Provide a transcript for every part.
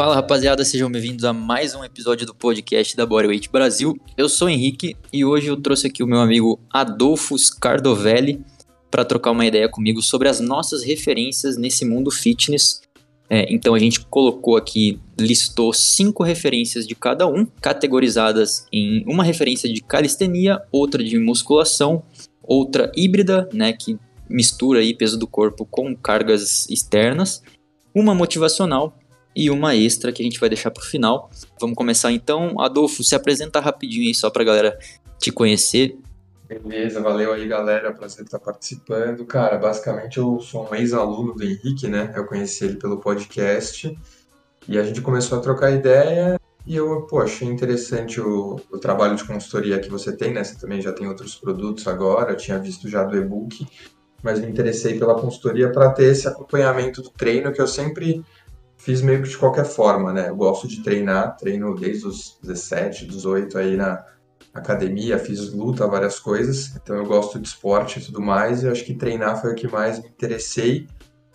Fala rapaziada, sejam bem-vindos a mais um episódio do podcast da Bodyweight Brasil. Eu sou o Henrique e hoje eu trouxe aqui o meu amigo Adolfo Scardovelli para trocar uma ideia comigo sobre as nossas referências nesse mundo fitness. É, então a gente colocou aqui, listou cinco referências de cada um, categorizadas em uma referência de calistenia, outra de musculação, outra híbrida, né, que mistura aí peso do corpo com cargas externas, uma motivacional e uma extra que a gente vai deixar para o final. Vamos começar então. Adolfo, se apresenta rapidinho aí só para a galera te conhecer. Beleza, valeu aí galera, prazer estar participando. Cara, basicamente eu sou um ex-aluno do Henrique, né? Eu conheci ele pelo podcast e a gente começou a trocar ideia e eu, pô, achei interessante o, o trabalho de consultoria que você tem, né? Você também já tem outros produtos agora, eu tinha visto já do e-book, mas me interessei pela consultoria para ter esse acompanhamento do treino que eu sempre fiz meio que de qualquer forma, né? Eu gosto de treinar, treino desde os 17, 18 aí na academia, fiz luta, várias coisas, então eu gosto de esporte e tudo mais, e acho que treinar foi o que mais me interessei.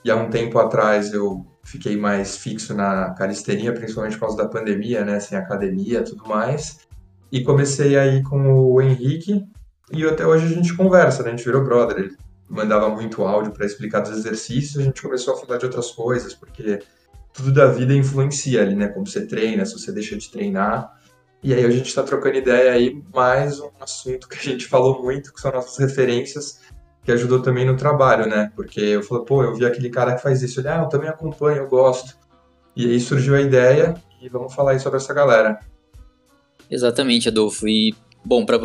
E há um tempo atrás eu fiquei mais fixo na calistenia, principalmente por causa da pandemia, né, sem academia tudo mais. E comecei aí com o Henrique, e até hoje a gente conversa, né, a gente virou brother. Ele mandava muito áudio para explicar dos exercícios, a gente começou a falar de outras coisas, porque tudo da vida influencia ali, né, como você treina, se você deixa de treinar. E aí a gente está trocando ideia aí, mais um assunto que a gente falou muito, que são nossas referências, que ajudou também no trabalho, né? Porque eu falei, pô, eu vi aquele cara que faz isso. Ele, ah, eu também acompanho, eu gosto. E aí surgiu a ideia e vamos falar aí sobre essa galera. Exatamente, Adolfo. E, bom, para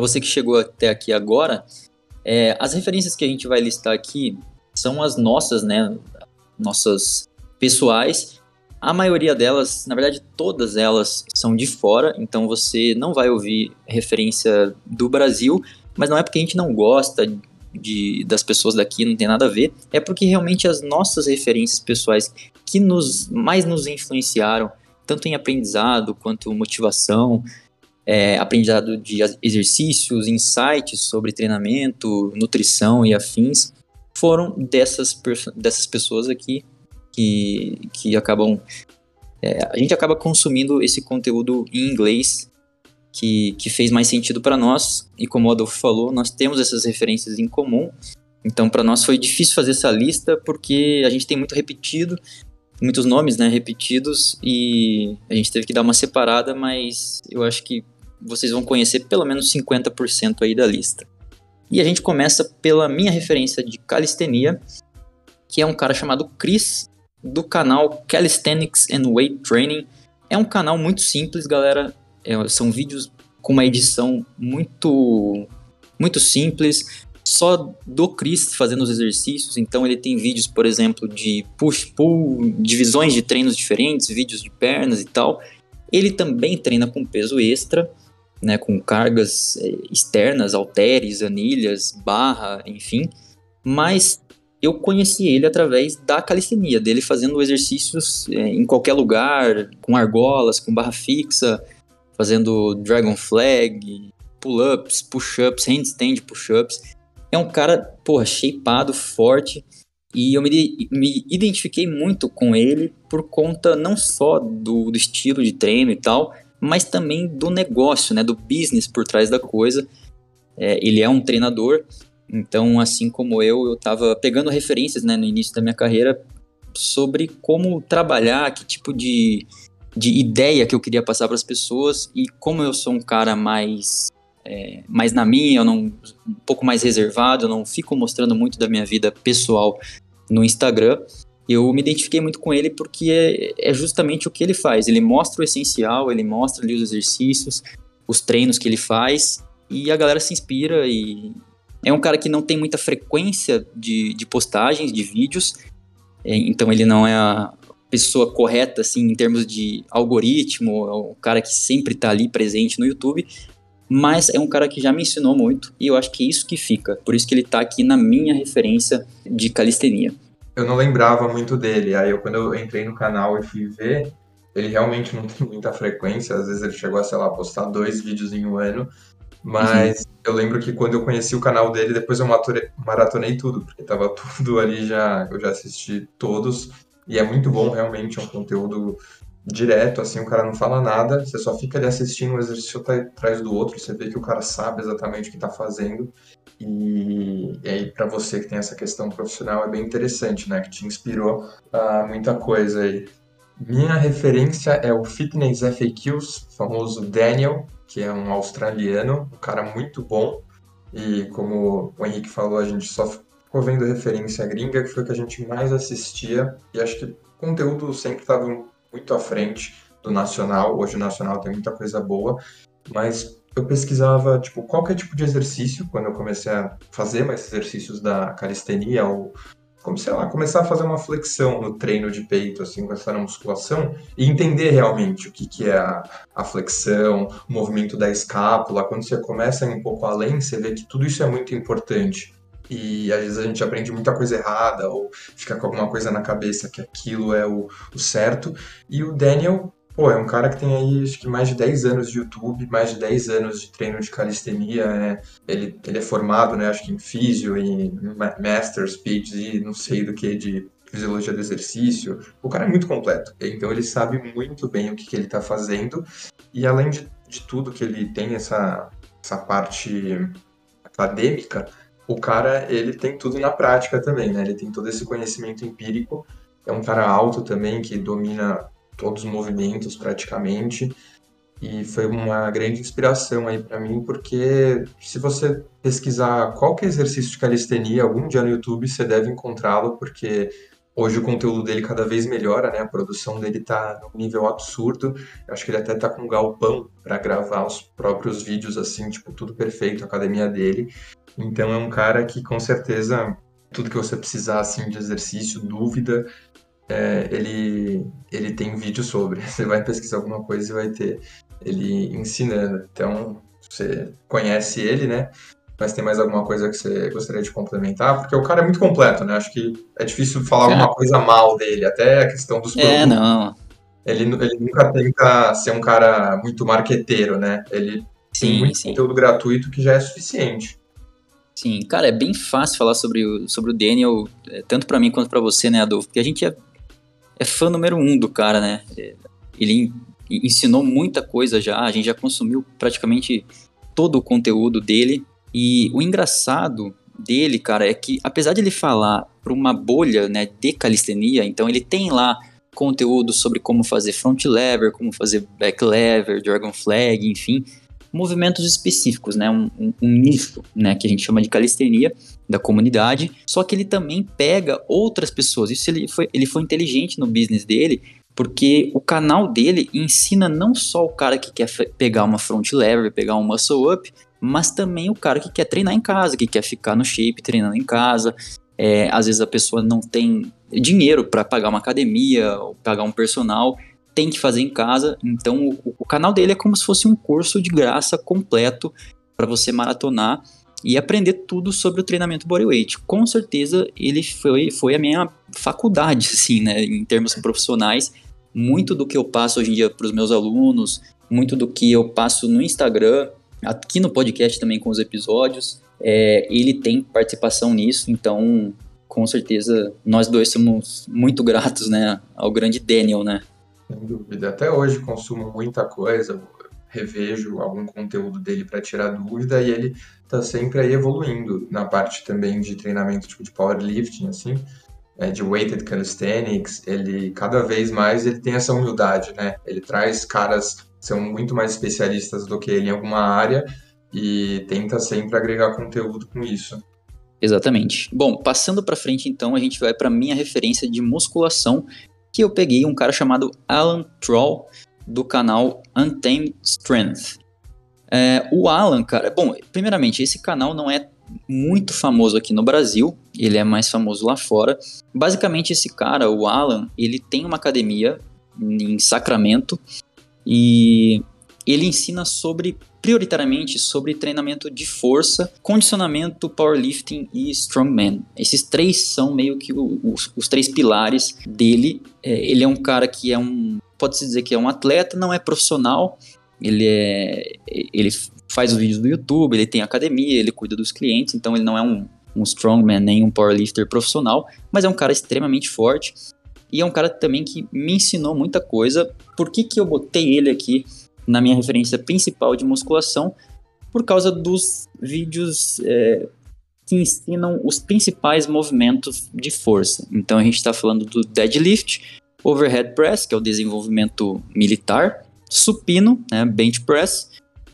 você, que chegou até aqui agora, é, as referências que a gente vai listar aqui são as nossas, né? Nossas pessoais a maioria delas, na verdade todas elas são de fora, então você não vai ouvir referência do Brasil, mas não é porque a gente não gosta de, das pessoas daqui, não tem nada a ver, é porque realmente as nossas referências pessoais que nos mais nos influenciaram, tanto em aprendizado quanto motivação, é, aprendizado de exercícios, insights sobre treinamento, nutrição e afins, foram dessas, dessas pessoas aqui que, que acabam. É, a gente acaba consumindo esse conteúdo em inglês que, que fez mais sentido para nós. E como o Adolfo falou, nós temos essas referências em comum. Então, para nós foi difícil fazer essa lista porque a gente tem muito repetido, muitos nomes né, repetidos e a gente teve que dar uma separada, mas eu acho que vocês vão conhecer pelo menos 50% aí da lista. E a gente começa pela minha referência de calistenia, que é um cara chamado Chris do canal Calisthenics and Weight Training. É um canal muito simples, galera. É, são vídeos com uma edição muito muito simples, só do Chris fazendo os exercícios. Então ele tem vídeos, por exemplo, de push-pull, divisões de treinos diferentes, vídeos de pernas e tal. Ele também treina com peso extra, né, com cargas é, externas, halteres, anilhas, barra, enfim. Mas eu conheci ele através da calistenia, dele fazendo exercícios é, em qualquer lugar, com argolas, com barra fixa, fazendo dragon flag, pull-ups, push-ups, handstand push-ups. É um cara, porra, shapeado, forte, e eu me, me, identifiquei muito com ele por conta não só do, do estilo de treino e tal, mas também do negócio, né, do business por trás da coisa. É, ele é um treinador então, assim como eu, eu estava pegando referências né, no início da minha carreira sobre como trabalhar, que tipo de, de ideia que eu queria passar para as pessoas e como eu sou um cara mais é, mais na minha, eu não, um pouco mais reservado, eu não fico mostrando muito da minha vida pessoal no Instagram. Eu me identifiquei muito com ele porque é, é justamente o que ele faz. Ele mostra o essencial, ele mostra ali os exercícios, os treinos que ele faz e a galera se inspira e, é um cara que não tem muita frequência de, de postagens de vídeos, é, então ele não é a pessoa correta, assim, em termos de algoritmo, é um cara que sempre está ali presente no YouTube, mas é um cara que já me ensinou muito e eu acho que é isso que fica, por isso que ele está aqui na minha referência de calistenia. Eu não lembrava muito dele, aí eu, quando eu entrei no canal e fui ver, ele realmente não tem muita frequência, às vezes ele chegou a, sei lá, postar dois vídeos em um ano, mas uhum. eu lembro que quando eu conheci o canal dele, depois eu maratonei tudo, porque tava tudo ali já, eu já assisti todos. E é muito bom, realmente, é um conteúdo direto, assim, o cara não fala nada, você só fica ali assistindo um exercício atrás do outro, você vê que o cara sabe exatamente o que está fazendo. E, e aí, para você que tem essa questão profissional, é bem interessante, né? Que te inspirou a muita coisa aí. Minha referência é o Fitness FAQs, famoso Daniel, que é um australiano, um cara muito bom. E como o Henrique falou, a gente só ficou vendo referência gringa, que foi o que a gente mais assistia. E acho que o conteúdo sempre estava muito à frente do nacional. Hoje o nacional tem muita coisa boa, mas eu pesquisava, tipo, qualquer tipo de exercício, quando eu comecei a fazer mais exercícios da calistenia, ou, como sei lá, começar a fazer uma flexão no treino de peito, assim, começar na musculação, e entender realmente o que, que é a, a flexão, o movimento da escápula. Quando você começa a ir um pouco além, você vê que tudo isso é muito importante. E às vezes a gente aprende muita coisa errada, ou fica com alguma coisa na cabeça que aquilo é o, o certo. E o Daniel Pô, é um cara que tem aí, acho que mais de 10 anos de YouTube, mais de 10 anos de treino de calistenia, né? Ele, ele é formado, né, acho que em físio, em Masters, PhD, não sei do que, de fisiologia do exercício. O cara é muito completo, então ele sabe muito bem o que, que ele está fazendo, e além de, de tudo que ele tem essa, essa parte acadêmica, o cara, ele tem tudo na prática também, né? Ele tem todo esse conhecimento empírico, é um cara alto também, que domina todos os movimentos praticamente. E foi uma grande inspiração aí para mim, porque se você pesquisar qualquer exercício de calistenia algum dia no YouTube, você deve encontrá-lo, porque hoje o conteúdo dele cada vez melhora, né? A produção dele tá num nível absurdo. Eu acho que ele até tá com um galpão para gravar os próprios vídeos assim, tipo, tudo perfeito, a academia dele. Então é um cara que com certeza tudo que você precisar assim de exercício, dúvida, é, ele, ele tem vídeo sobre. Você vai pesquisar alguma coisa e vai ter ele ensinando. Então, você conhece ele, né? Mas tem mais alguma coisa que você gostaria de complementar? Porque o cara é muito completo, né? Acho que é difícil falar é. alguma coisa mal dele, até a questão dos é, produtos. É, não. Ele, ele nunca tenta ser um cara muito marqueteiro, né? Ele sim, tem muito sim. conteúdo gratuito que já é suficiente. Sim, cara, é bem fácil falar sobre o, sobre o Daniel, é, tanto para mim quanto para você, né, Adolfo? Porque a gente é é fã número um do cara, né? Ele ensinou muita coisa já, a gente já consumiu praticamente todo o conteúdo dele. E o engraçado dele, cara, é que apesar de ele falar para uma bolha, né, de calistenia, então ele tem lá conteúdo sobre como fazer front lever, como fazer back lever, dragon flag, enfim, movimentos específicos, né, um, um, um nicho, né, que a gente chama de calistenia da comunidade, só que ele também pega outras pessoas. Isso ele foi, ele foi inteligente no business dele, porque o canal dele ensina não só o cara que quer pegar uma front lever, pegar um muscle up, mas também o cara que quer treinar em casa, que quer ficar no shape treinando em casa. É, às vezes a pessoa não tem dinheiro para pagar uma academia ou pagar um personal, tem que fazer em casa. Então o, o canal dele é como se fosse um curso de graça completo para você maratonar e aprender tudo sobre o treinamento bodyweight. Com certeza ele foi, foi a minha faculdade, assim, né, em termos profissionais. Muito do que eu passo hoje em dia para os meus alunos, muito do que eu passo no Instagram, aqui no podcast também com os episódios, é, ele tem participação nisso, então com certeza nós dois somos muito gratos, né, ao grande Daniel, né. Sem dúvida. Até hoje consumo muita coisa, revejo algum conteúdo dele para tirar dúvida e ele tá sempre aí evoluindo na parte também de treinamento tipo de powerlifting assim, é, de weighted calisthenics, ele cada vez mais ele tem essa humildade, né? Ele traz caras que são muito mais especialistas do que ele em alguma área e tenta sempre agregar conteúdo com isso. Exatamente. Bom, passando para frente então, a gente vai para minha referência de musculação, que eu peguei um cara chamado Alan Troll, do canal Untamed Strength. É, o Alan, cara, bom, primeiramente, esse canal não é muito famoso aqui no Brasil, ele é mais famoso lá fora. Basicamente, esse cara, o Alan, ele tem uma academia em Sacramento e ele ensina sobre prioritariamente sobre treinamento de força, condicionamento, powerlifting e strongman. Esses três são meio que os, os três pilares dele. É, ele é um cara que é um pode-se dizer que é um atleta, não é profissional, ele é ele faz os vídeos do YouTube, ele tem academia, ele cuida dos clientes, então ele não é um, um strongman nem um powerlifter profissional, mas é um cara extremamente forte. e é um cara também que me ensinou muita coisa. Por que, que eu botei ele aqui na minha referência principal de musculação? Por causa dos vídeos é, que ensinam os principais movimentos de força. Então a gente está falando do deadlift, overhead press, que é o desenvolvimento militar, supino, né, bench press,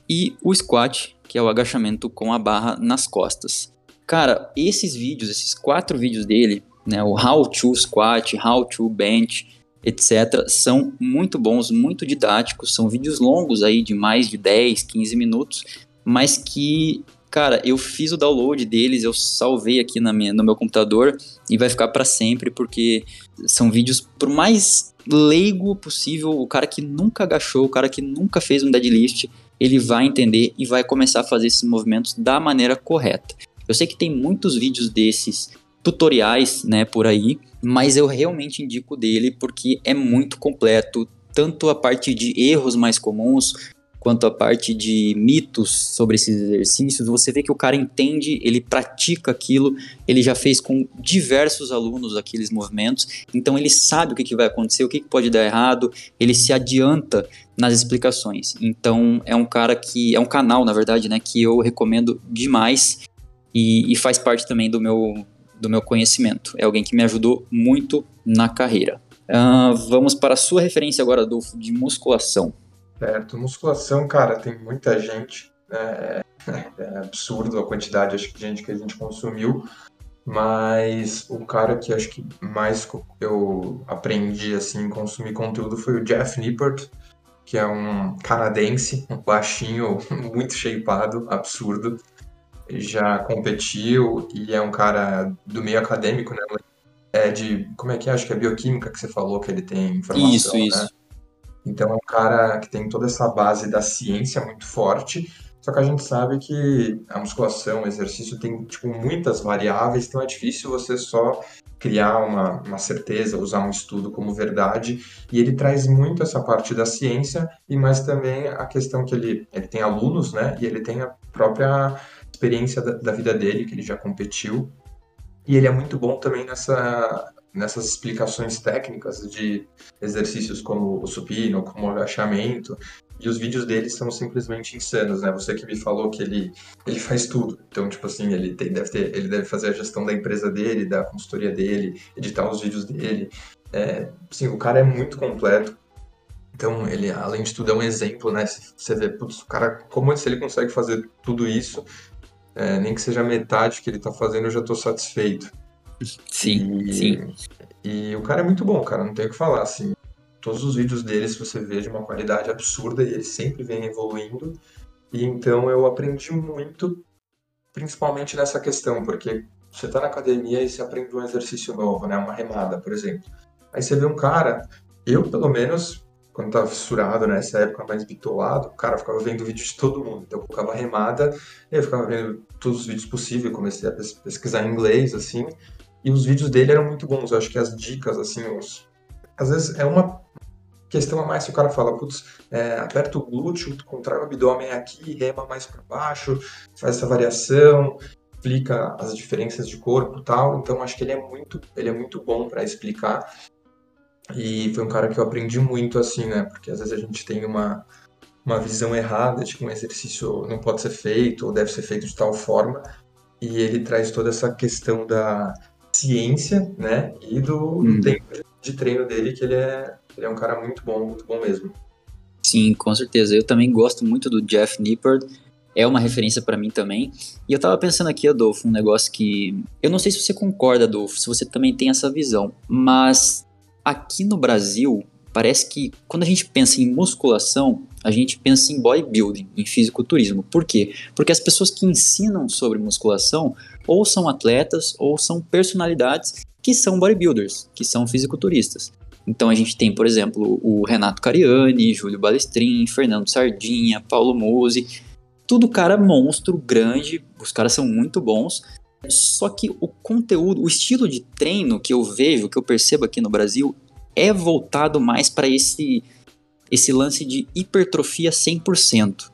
e o squat, que é o agachamento com a barra nas costas. Cara, esses vídeos, esses quatro vídeos dele, né, o How to Squat, How to Bench, etc., são muito bons, muito didáticos, são vídeos longos aí de mais de 10, 15 minutos, mas que, cara, eu fiz o download deles, eu salvei aqui na minha, no meu computador e vai ficar para sempre, porque são vídeos, por mais leigo possível, o cara que nunca agachou, o cara que nunca fez um deadlift, ele vai entender e vai começar a fazer esses movimentos da maneira correta. Eu sei que tem muitos vídeos desses tutoriais, né, por aí, mas eu realmente indico dele porque é muito completo, tanto a parte de erros mais comuns, quanto a parte de mitos sobre esses exercícios, você vê que o cara entende, ele pratica aquilo, ele já fez com diversos alunos aqueles movimentos, então ele sabe o que, que vai acontecer, o que, que pode dar errado, ele se adianta nas explicações. Então é um cara que é um canal, na verdade, né, que eu recomendo demais e, e faz parte também do meu do meu conhecimento. É alguém que me ajudou muito na carreira. Uh, vamos para a sua referência agora, Adolfo, de musculação. Certo, musculação, cara, tem muita gente. É, é absurdo a quantidade acho, de gente que a gente consumiu. Mas o cara que acho que mais eu aprendi assim consumir conteúdo foi o Jeff Nippert, que é um canadense, um baixinho, muito shapeado, absurdo. Já competiu e é um cara do meio acadêmico, né? É de, como é que é? Acho que é bioquímica que você falou que ele tem informação, Isso, né? isso. Então é um cara que tem toda essa base da ciência muito forte, só que a gente sabe que a musculação, o exercício tem tipo, muitas variáveis, então é difícil você só criar uma, uma certeza, usar um estudo como verdade, e ele traz muito essa parte da ciência, e mais também a questão que ele, ele tem alunos, né, e ele tem a própria experiência da, da vida dele, que ele já competiu, e ele é muito bom também nessa nessas explicações técnicas de exercícios como o supino, como o agachamento, e os vídeos dele são simplesmente insanos, né? Você que me falou que ele, ele faz tudo. Então, tipo assim, ele tem, deve ter, ele deve fazer a gestão da empresa dele, da consultoria dele, editar os vídeos dele. É, sim, o cara é muito completo. Então, ele, além de tudo, é um exemplo, né? Você vê, putz, o cara, como se ele consegue fazer tudo isso, é, nem que seja metade que ele tá fazendo, eu já tô satisfeito. Sim, e, sim. E o cara é muito bom, cara, não tem o que falar, assim. Todos os vídeos dele, se você vê, de uma qualidade absurda e ele sempre vem evoluindo. E então eu aprendi muito, principalmente nessa questão, porque você tá na academia e você aprende um exercício novo, né? Uma remada, por exemplo. Aí você vê um cara, eu pelo menos, quando tava fissurado nessa época mais bitolado, o cara ficava vendo vídeo de todo mundo. Então eu colocava remada, eu ficava vendo todos os vídeos possíveis, comecei a pesquisar em inglês, assim. E os vídeos dele eram muito bons. Eu acho que as dicas, assim, os... às vezes é uma questão a mais se o cara fala, putz, é, aperta o glúteo, contrai o abdômen aqui, rema mais para baixo, faz essa variação, explica as diferenças de corpo tal. Então acho que ele é muito, ele é muito bom para explicar. E foi um cara que eu aprendi muito assim, né? Porque às vezes a gente tem uma uma visão errada de que um exercício não pode ser feito ou deve ser feito de tal forma. E ele traz toda essa questão da ciência, né? E do, hum. tempo de treino dele, que ele é, ele é um cara muito bom, muito bom mesmo. Sim, com certeza. Eu também gosto muito do Jeff Nippard. É uma referência para mim também. E eu tava pensando aqui, Adolfo, um negócio que. Eu não sei se você concorda, Adolfo, se você também tem essa visão. Mas aqui no Brasil, parece que quando a gente pensa em musculação, a gente pensa em bodybuilding, em fisiculturismo. Por quê? Porque as pessoas que ensinam sobre musculação ou são atletas ou são personalidades que são bodybuilders, que são fisiculturistas. Então a gente tem, por exemplo, o Renato Cariani, Júlio Balestrin, Fernando Sardinha, Paulo Musi, tudo cara monstro, grande, os caras são muito bons. Só que o conteúdo, o estilo de treino que eu vejo, que eu percebo aqui no Brasil, é voltado mais para esse esse lance de hipertrofia 100%.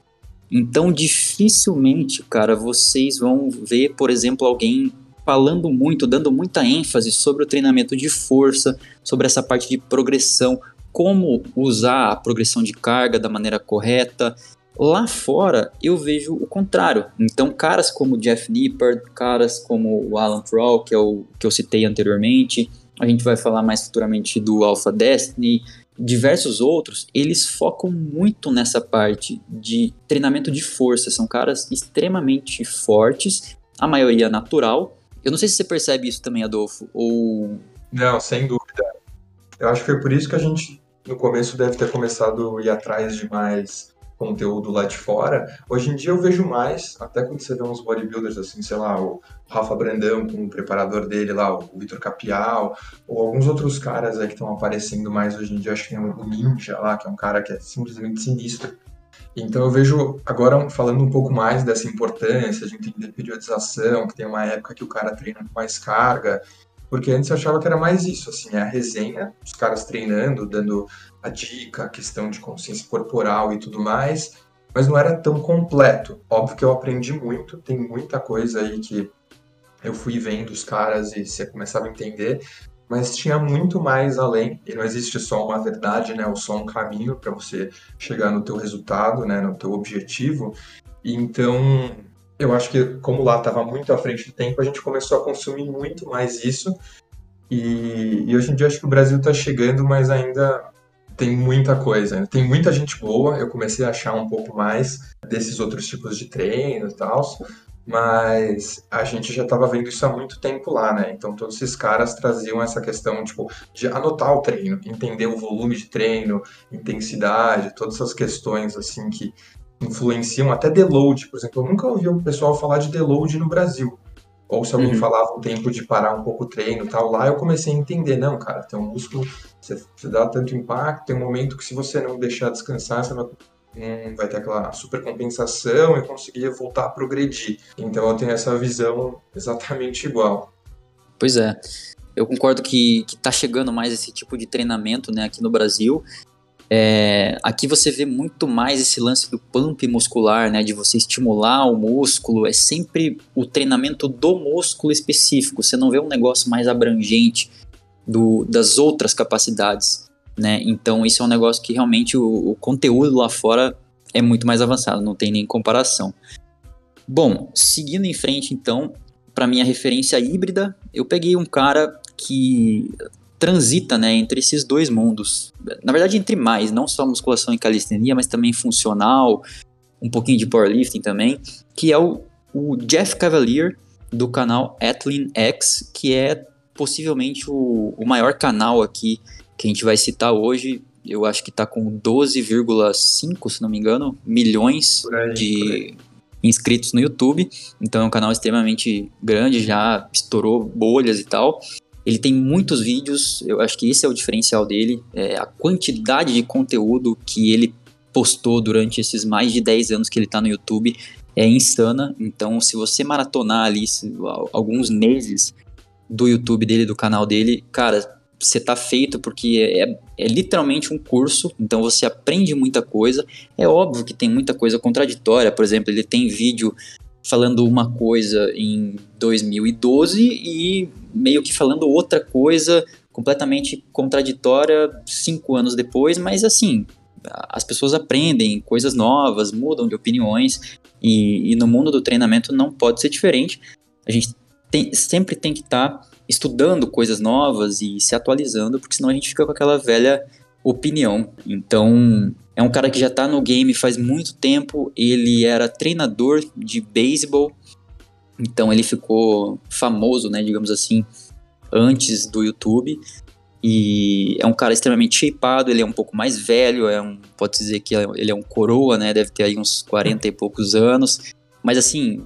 Então, dificilmente, cara, vocês vão ver, por exemplo, alguém falando muito, dando muita ênfase sobre o treinamento de força, sobre essa parte de progressão, como usar a progressão de carga da maneira correta. Lá fora eu vejo o contrário. Então, caras como Jeff Nippard, caras como o Alan Troll, que é o que eu citei anteriormente, a gente vai falar mais futuramente do Alpha Destiny, diversos outros, eles focam muito nessa parte de treinamento de força. São caras extremamente fortes, a maioria natural. Eu não sei se você percebe isso também, Adolfo, ou. Não, sem dúvida. Eu acho que foi por isso que a gente, no começo, deve ter começado a ir atrás de mais conteúdo lá de fora. Hoje em dia eu vejo mais, até quando você vê uns bodybuilders assim, sei lá, o Rafa Brandão com o preparador dele lá, o Vitor Capial, ou alguns outros caras aí que estão aparecendo mais hoje em dia, acho que tem o Ninja lá, que é um cara que é simplesmente sinistro. Então eu vejo agora falando um pouco mais dessa importância de entender periodização, que tem uma época que o cara treina com mais carga, porque antes eu achava que era mais isso, assim, é a resenha, os caras treinando, dando a dica, a questão de consciência corporal e tudo mais, mas não era tão completo. Óbvio que eu aprendi muito, tem muita coisa aí que eu fui vendo os caras e você começava a entender, mas tinha muito mais além, e não existe só uma verdade, né, ou só um caminho para você chegar no teu resultado, né, no teu objetivo. Então, eu acho que como lá estava muito à frente do tempo, a gente começou a consumir muito mais isso. E, e hoje em dia acho que o Brasil está chegando, mas ainda tem muita coisa, né? tem muita gente boa. Eu comecei a achar um pouco mais desses outros tipos de treino e tal, mas a gente já estava vendo isso há muito tempo lá, né? Então todos esses caras traziam essa questão tipo de anotar o treino, entender o volume de treino, intensidade, todas essas questões assim que influenciam até deload, por exemplo. Eu nunca ouvi o pessoal falar de deload no Brasil. Ou se alguém uhum. falava o tempo de parar um pouco o treino e tal, lá eu comecei a entender, não, cara, tem um músculo, você, você dá tanto impacto, tem um momento que se você não deixar descansar, você não, vai ter aquela super compensação e conseguir voltar a progredir. Então eu tenho essa visão exatamente igual. Pois é. Eu concordo que, que tá chegando mais esse tipo de treinamento né, aqui no Brasil. É, aqui você vê muito mais esse lance do pump muscular, né, de você estimular o músculo, é sempre o treinamento do músculo específico, você não vê um negócio mais abrangente do, das outras capacidades, né, então isso é um negócio que realmente o, o conteúdo lá fora é muito mais avançado, não tem nem comparação. Bom, seguindo em frente então, para minha referência híbrida, eu peguei um cara que transita né, entre esses dois mundos. Na verdade, entre mais, não só musculação e calistenia, mas também funcional, um pouquinho de powerlifting também, que é o, o Jeff Cavalier, do canal Atlin X, que é possivelmente o, o maior canal aqui que a gente vai citar hoje. Eu acho que está com 12,5, se não me engano, milhões aí, de inscritos no YouTube. Então é um canal extremamente grande, já estourou bolhas e tal. Ele tem muitos vídeos, eu acho que esse é o diferencial dele, é a quantidade de conteúdo que ele postou durante esses mais de 10 anos que ele está no YouTube é insana. Então, se você maratonar ali alguns meses do YouTube dele, do canal dele, cara, você tá feito porque é, é, é, literalmente um curso, então você aprende muita coisa. É óbvio que tem muita coisa contraditória, por exemplo, ele tem vídeo falando uma coisa em 2012 e meio que falando outra coisa completamente contraditória cinco anos depois, mas assim, as pessoas aprendem coisas novas, mudam de opiniões e, e no mundo do treinamento não pode ser diferente. A gente tem, sempre tem que estar tá estudando coisas novas e se atualizando, porque senão a gente fica com aquela velha opinião. Então, é um cara que já tá no game faz muito tempo, ele era treinador de beisebol, então ele ficou famoso, né, digamos assim, antes do YouTube. E é um cara extremamente shapeado, ele é um pouco mais velho, é um, pode dizer que ele é um coroa, né, deve ter aí uns 40 e poucos anos, mas assim,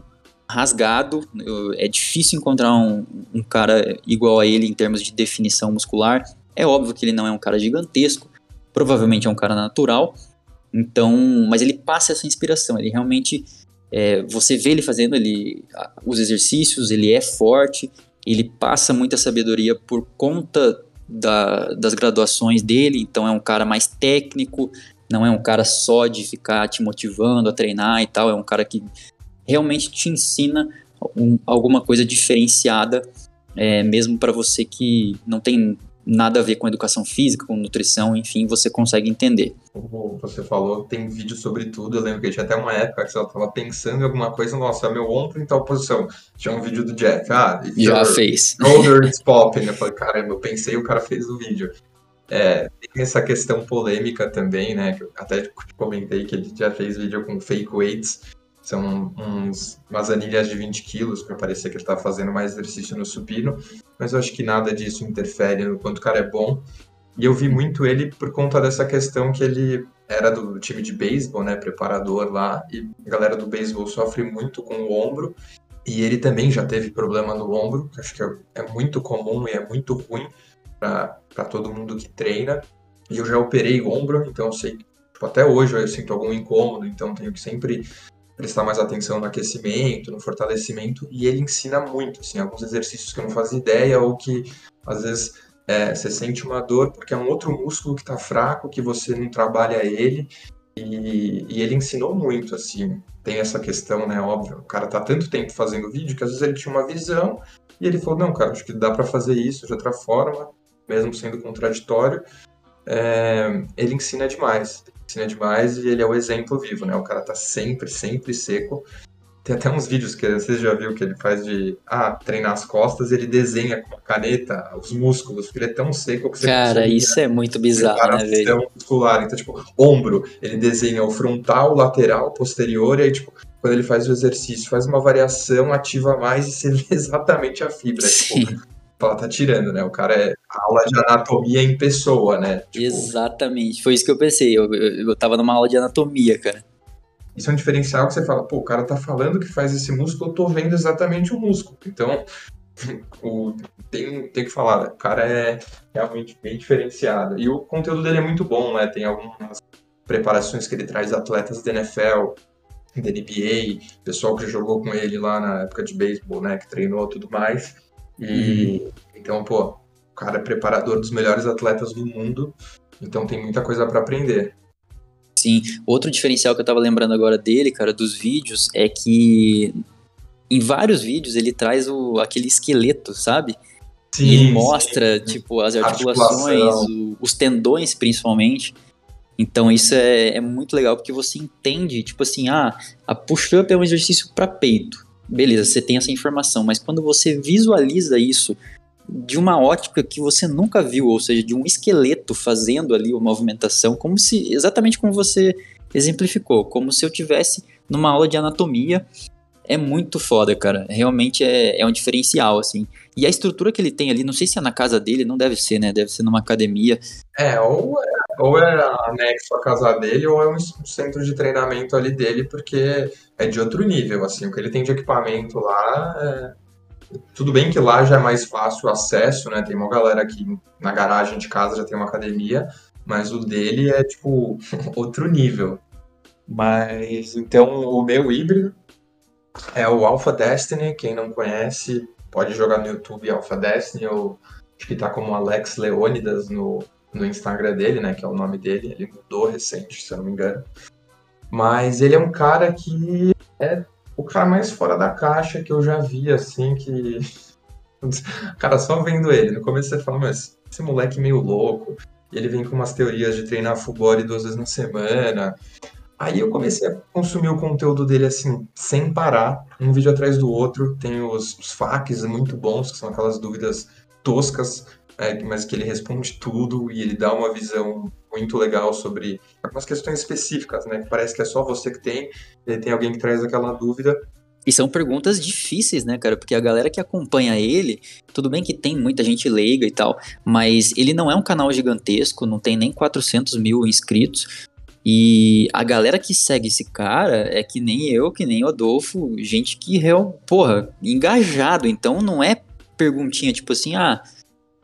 rasgado, é difícil encontrar um, um cara igual a ele em termos de definição muscular. É óbvio que ele não é um cara gigantesco, provavelmente é um cara natural, então, mas ele passa essa inspiração, ele realmente, é, você vê ele fazendo ele, os exercícios, ele é forte, ele passa muita sabedoria por conta da, das graduações dele, então é um cara mais técnico, não é um cara só de ficar te motivando a treinar e tal, é um cara que realmente te ensina um, alguma coisa diferenciada, é, mesmo para você que não tem nada a ver com educação física, com nutrição, enfim, você consegue entender. Como você falou, tem vídeo sobre tudo. Eu lembro que tinha até uma época que você estava pensando em alguma coisa, nossa, meu ombro em tal posição. Tinha um vídeo do Jeff, ah, já fez. Shoulder is popping. Eu falei, caramba, eu pensei o cara fez o vídeo. É, tem essa questão polêmica também, né? Que eu até comentei que ele já fez vídeo com fake weights. São uns, umas anilhas de 20 quilos para parecer que ele está fazendo mais exercício no supino. Mas eu acho que nada disso interfere no quanto o cara é bom. E eu vi muito ele por conta dessa questão que ele era do time de beisebol, né? Preparador lá. E a galera do beisebol sofre muito com o ombro. E ele também já teve problema no ombro, que acho que é, é muito comum e é muito ruim para todo mundo que treina. E eu já operei o ombro, então eu sei, tipo, até hoje eu sinto algum incômodo, então tenho que sempre prestar mais atenção no aquecimento, no fortalecimento, e ele ensina muito, assim, alguns exercícios que eu não fazia ideia, ou que às vezes é, você sente uma dor porque é um outro músculo que está fraco, que você não trabalha ele, e, e, ele ensinou muito, assim, tem essa questão, né, óbvio, o cara tá tanto tempo fazendo vídeo que às vezes ele tinha uma visão, e ele falou, não, cara, acho que dá para fazer isso de outra forma, mesmo sendo contraditório, é, ele ensina demais. Ensina demais e ele é o exemplo vivo, né? O cara tá sempre, sempre seco. Tem até uns vídeos que você já viu que ele faz de ah, treinar as costas, ele desenha com a caneta os músculos, porque ele é tão seco que você Cara, isso é muito bizarro, né, velho? muscular. Então, tipo, ombro, ele desenha o frontal, o lateral, posterior, e aí, tipo, quando ele faz o exercício, faz uma variação, ativa mais e você vê exatamente a fibra. Tipo, Sim. Tipo, ela tá tirando, né? O cara é aula de anatomia em pessoa, né? Tipo... Exatamente, foi isso que eu pensei. Eu, eu, eu tava numa aula de anatomia, cara. Isso é um diferencial que você fala, pô, o cara tá falando que faz esse músculo, eu tô vendo exatamente o músculo. Então, o, tem, tem que falar, né? o cara é realmente bem diferenciado. E o conteúdo dele é muito bom, né? Tem algumas preparações que ele traz atletas da NFL, da NBA, pessoal que jogou com ele lá na época de beisebol, né? Que treinou tudo mais. E uhum. então, pô, o cara é preparador dos melhores atletas do mundo, então tem muita coisa para aprender. Sim, outro diferencial que eu tava lembrando agora dele, cara, dos vídeos, é que em vários vídeos ele traz o, aquele esqueleto, sabe? Sim, e ele mostra, sim. tipo, as articulações, o, os tendões principalmente. Então isso é, é, muito legal porque você entende, tipo assim, ah, a push-up é um exercício para peito beleza, você tem essa informação, mas quando você visualiza isso de uma ótica que você nunca viu, ou seja, de um esqueleto fazendo ali uma movimentação, como se exatamente como você exemplificou, como se eu tivesse numa aula de anatomia, é muito foda, cara. Realmente é, é um diferencial, assim. E a estrutura que ele tem ali, não sei se é na casa dele, não deve ser, né? Deve ser numa academia. É, ou é, ou é anexo à casa dele, ou é um centro de treinamento ali dele, porque é de outro nível, assim. O que ele tem de equipamento lá é... Tudo bem que lá já é mais fácil o acesso, né? Tem uma galera aqui na garagem de casa já tem uma academia, mas o dele é, tipo, outro nível. Mas, então, o meu híbrido é o Alpha Destiny. Quem não conhece, pode jogar no YouTube Alpha Destiny, ou acho que tá como Alex Leônidas no, no Instagram dele, né? Que é o nome dele. Ele mudou recente, se eu não me engano. Mas ele é um cara que é o cara mais fora da caixa que eu já vi, assim, que. cara, só vendo ele. No começo você fala, mas esse moleque meio louco. E ele vem com umas teorias de treinar futebol duas vezes na semana. Aí eu comecei a consumir o conteúdo dele assim, sem parar, um vídeo atrás do outro. Tem os, os muito bons, que são aquelas dúvidas toscas, é, mas que ele responde tudo e ele dá uma visão muito legal sobre algumas questões específicas, né? Parece que é só você que tem, e tem alguém que traz aquela dúvida. E são perguntas difíceis, né, cara? Porque a galera que acompanha ele, tudo bem que tem muita gente leiga e tal, mas ele não é um canal gigantesco, não tem nem 400 mil inscritos. E a galera que segue esse cara é que nem eu, que nem o Adolfo, gente que, real, porra, engajado. Então não é perguntinha tipo assim, ah,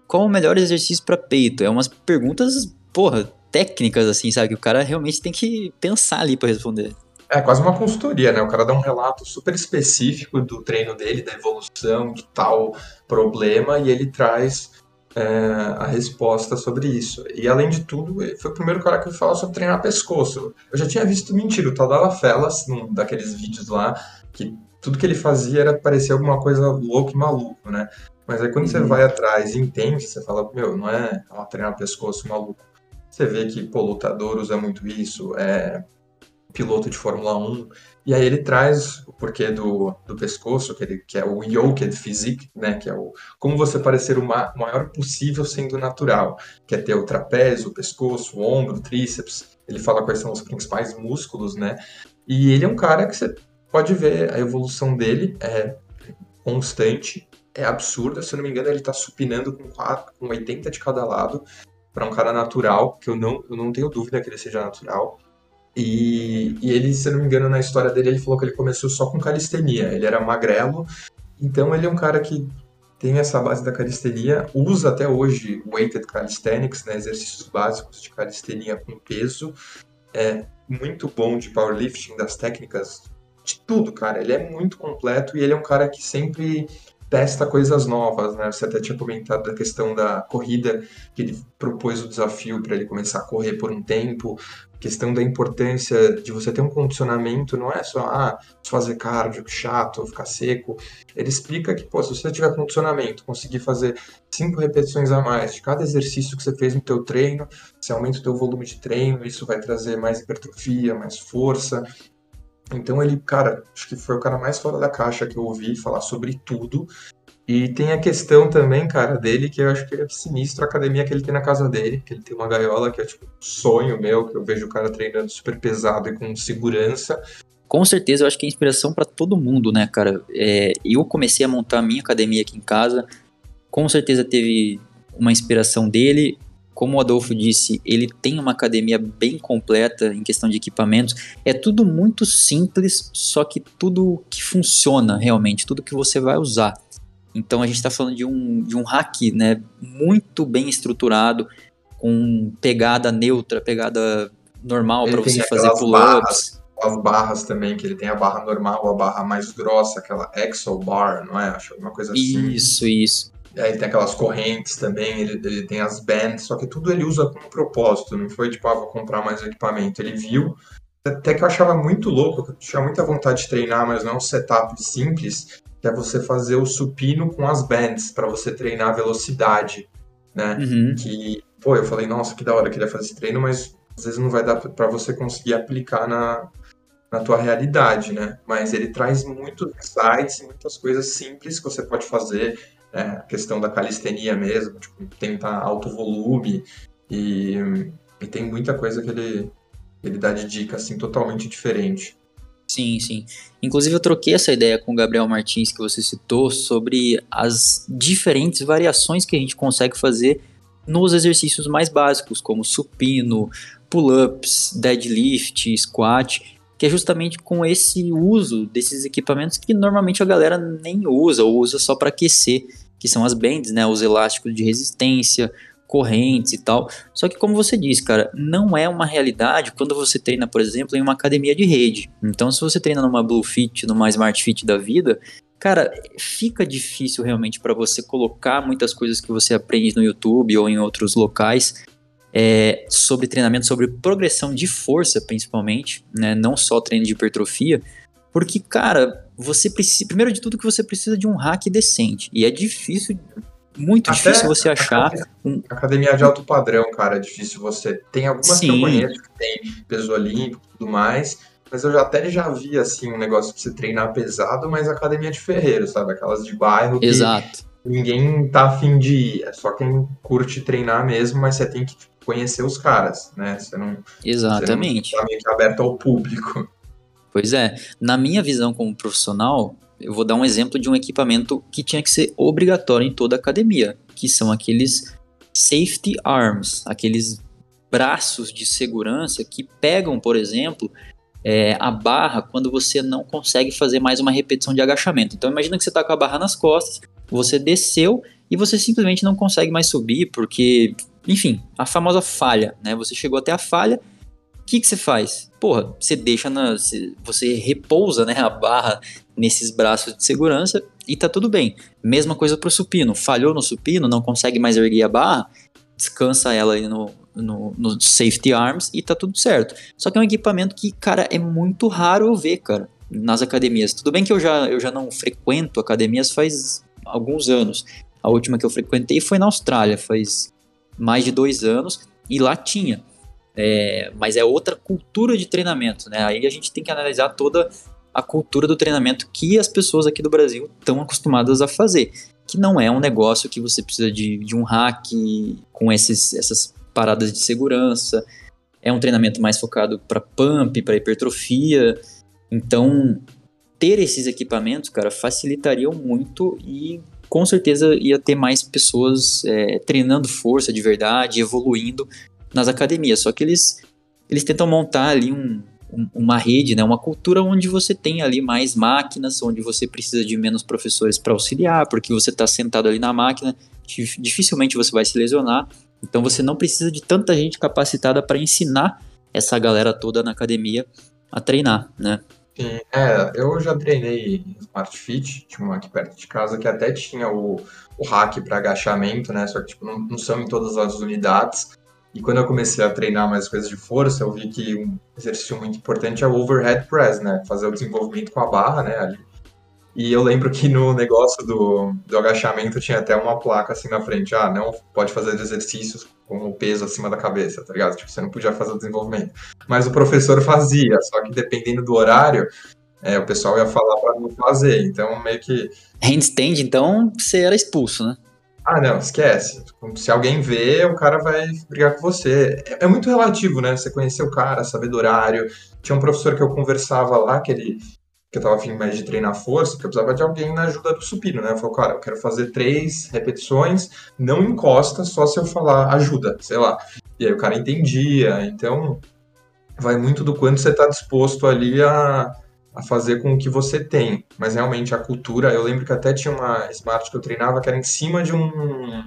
qual o melhor exercício para peito? É umas perguntas, porra, técnicas assim, sabe? Que o cara realmente tem que pensar ali para responder. É quase uma consultoria, né? O cara dá um relato super específico do treino dele, da evolução, de tal problema, e ele traz é, a resposta sobre isso. E além de tudo, foi o primeiro cara que falou sobre treinar pescoço. Eu já tinha visto mentira, o tal da Felas, num daqueles vídeos lá, que tudo que ele fazia era parecer alguma coisa louco e maluco, né? Mas aí quando uhum. você vai atrás e entende, você fala, meu, não é uma treinar pescoço maluco. Você vê que, pô, lutador usa muito isso, é piloto de Fórmula 1. E aí ele traz o porquê do, do pescoço, que, ele, que é o Yoked Physique, né? Que é o como você parecer o, ma, maior possível sendo natural. Que é ter o trapézio, o pescoço, o ombro, o tríceps. Ele fala quais são os principais músculos, né? E ele é um cara que você pode ver a evolução dele é constante, é absurda. Se eu não me engano, ele tá supinando com, 4, com 80 de cada lado para um cara natural, que eu não, eu não tenho dúvida que ele seja natural. E, e, ele, se eu não me engano, na história dele, ele falou que ele começou só com calistenia. Ele era magrelo, então ele é um cara que tem essa base da calistenia, usa até hoje weighted calisthenics, né, exercícios básicos de calistenia com peso. É muito bom de powerlifting, das técnicas, de tudo, cara. Ele é muito completo e ele é um cara que sempre testa coisas novas, né? Você até tinha comentado da questão da corrida, que ele propôs o desafio para ele começar a correr por um tempo, questão da importância de você ter um condicionamento, não é só ah, fazer cardio, chato, ficar seco. Ele explica que, pô, se você tiver condicionamento, conseguir fazer cinco repetições a mais de cada exercício que você fez no teu treino, você aumenta o teu volume de treino, isso vai trazer mais hipertrofia, mais força, então ele, cara, acho que foi o cara mais fora da caixa que eu ouvi falar sobre tudo. E tem a questão também, cara, dele, que eu acho que é sinistro a academia que ele tem na casa dele, que ele tem uma gaiola que é tipo um sonho meu, que eu vejo o cara treinando super pesado e com segurança. Com certeza, eu acho que é inspiração para todo mundo, né, cara? É, eu comecei a montar a minha academia aqui em casa, com certeza teve uma inspiração dele como o Adolfo disse, ele tem uma academia bem completa em questão de equipamentos. É tudo muito simples, só que tudo que funciona realmente, tudo que você vai usar. Então a gente está falando de um, de um hack né, muito bem estruturado, com pegada neutra, pegada normal para você fazer pull-ups. As barras também, que ele tem a barra normal, a barra mais grossa, aquela Exo Bar, não é? Acho uma coisa assim. Isso, isso. Aí ele tem aquelas correntes também, ele, ele tem as bands, só que tudo ele usa com um propósito, não foi tipo, ah, vou comprar mais equipamento. Ele viu, até que eu achava muito louco, eu tinha muita vontade de treinar, mas não é um setup simples, que é você fazer o supino com as bands, para você treinar a velocidade, né? Uhum. Que, pô, eu falei, nossa, que da hora, eu queria fazer esse treino, mas às vezes não vai dar para você conseguir aplicar na, na tua realidade, né? Mas ele traz muitos insights, muitas coisas simples que você pode fazer é, a questão da calistenia mesmo, tipo, tentar alto volume e, e tem muita coisa que ele, ele dá de dica assim totalmente diferente. Sim, sim. Inclusive eu troquei essa ideia com o Gabriel Martins que você citou sobre as diferentes variações que a gente consegue fazer nos exercícios mais básicos, como supino, pull-ups, deadlift, squat, que é justamente com esse uso desses equipamentos que normalmente a galera nem usa ou usa só para aquecer que são as bands, né, os elásticos de resistência, correntes e tal. Só que como você disse, cara, não é uma realidade quando você treina, por exemplo, em uma academia de rede. Então, se você treina numa Blue Fit, numa Smart Fit da vida, cara, fica difícil realmente para você colocar muitas coisas que você aprende no YouTube ou em outros locais é, sobre treinamento, sobre progressão de força, principalmente, né, não só treino de hipertrofia, porque, cara, você precisa. Primeiro de tudo, que você precisa de um hack decente. E é difícil, muito Até difícil você achar. Um... Academia de alto padrão, cara, é difícil você. Tem algumas Sim. que eu conheço que tem peso olímpico e tudo mais. Mas eu já, até já vi, assim, um negócio pra você treinar pesado, mas academia de ferreiro, sabe? Aquelas de bairro. Exato. ninguém tá afim de ir. É só quem curte treinar mesmo, mas você tem que conhecer os caras, né? Você não. Exatamente. Você não tá meio que aberto ao público. Pois é, na minha visão como profissional, eu vou dar um exemplo de um equipamento que tinha que ser obrigatório em toda academia, que são aqueles safety arms, aqueles braços de segurança que pegam, por exemplo, é, a barra quando você não consegue fazer mais uma repetição de agachamento. Então imagina que você está com a barra nas costas, você desceu e você simplesmente não consegue mais subir porque, enfim, a famosa falha, né? Você chegou até a falha que, que você faz? Porra, você deixa na. Você repousa né, a barra nesses braços de segurança e tá tudo bem. Mesma coisa pro supino. Falhou no supino, não consegue mais erguer a barra, descansa ela aí no, no, no, safety arms e tá tudo certo. Só que é um equipamento que, cara, é muito raro eu ver, cara. nas academias. Tudo bem que eu já, eu já não frequento academias faz alguns anos. A última que eu frequentei foi na Austrália, faz mais de dois anos, e lá tinha. É, mas é outra cultura de treinamento, né? Aí a gente tem que analisar toda a cultura do treinamento que as pessoas aqui do Brasil estão acostumadas a fazer. Que não é um negócio que você precisa de, de um hack com esses, essas paradas de segurança. É um treinamento mais focado para pump, para hipertrofia. Então, ter esses equipamentos, cara, facilitariam muito e com certeza ia ter mais pessoas é, treinando força de verdade, evoluindo nas academias. Só que eles, eles tentam montar ali um, um, uma rede, né, uma cultura onde você tem ali mais máquinas, onde você precisa de menos professores para auxiliar, porque você está sentado ali na máquina, dificilmente você vai se lesionar. Então você não precisa de tanta gente capacitada para ensinar essa galera toda na academia a treinar, né? Sim, é, eu já treinei Smart Fit, tinha aqui perto de casa que até tinha o, o hack para agachamento, né? Só que tipo, não, não são em todas as unidades. E quando eu comecei a treinar mais coisas de força, eu vi que um exercício muito importante é o overhead press, né? Fazer o desenvolvimento com a barra, né? Ali. E eu lembro que no negócio do, do agachamento tinha até uma placa assim na frente. Ah, não pode fazer exercícios com o peso acima da cabeça, tá ligado? Tipo, você não podia fazer o desenvolvimento. Mas o professor fazia, só que dependendo do horário, é, o pessoal ia falar para não fazer. Então, meio que. Handstand, então, você era expulso, né? Ah, não, esquece. Se alguém vê, o cara vai brigar com você. É, é, muito relativo, né? Você conhecer o cara, saber do horário. Tinha um professor que eu conversava lá, que ele que eu tava afim mais de treinar força, que eu precisava de alguém na ajuda do supino, né? Eu falei, cara, eu quero fazer três repetições, não encosta, só se eu falar ajuda, sei lá. E aí o cara entendia. Então, vai muito do quanto você está disposto ali a, a fazer com o que você tem. Mas realmente a cultura, eu lembro que até tinha uma Smart que eu treinava que era em cima de um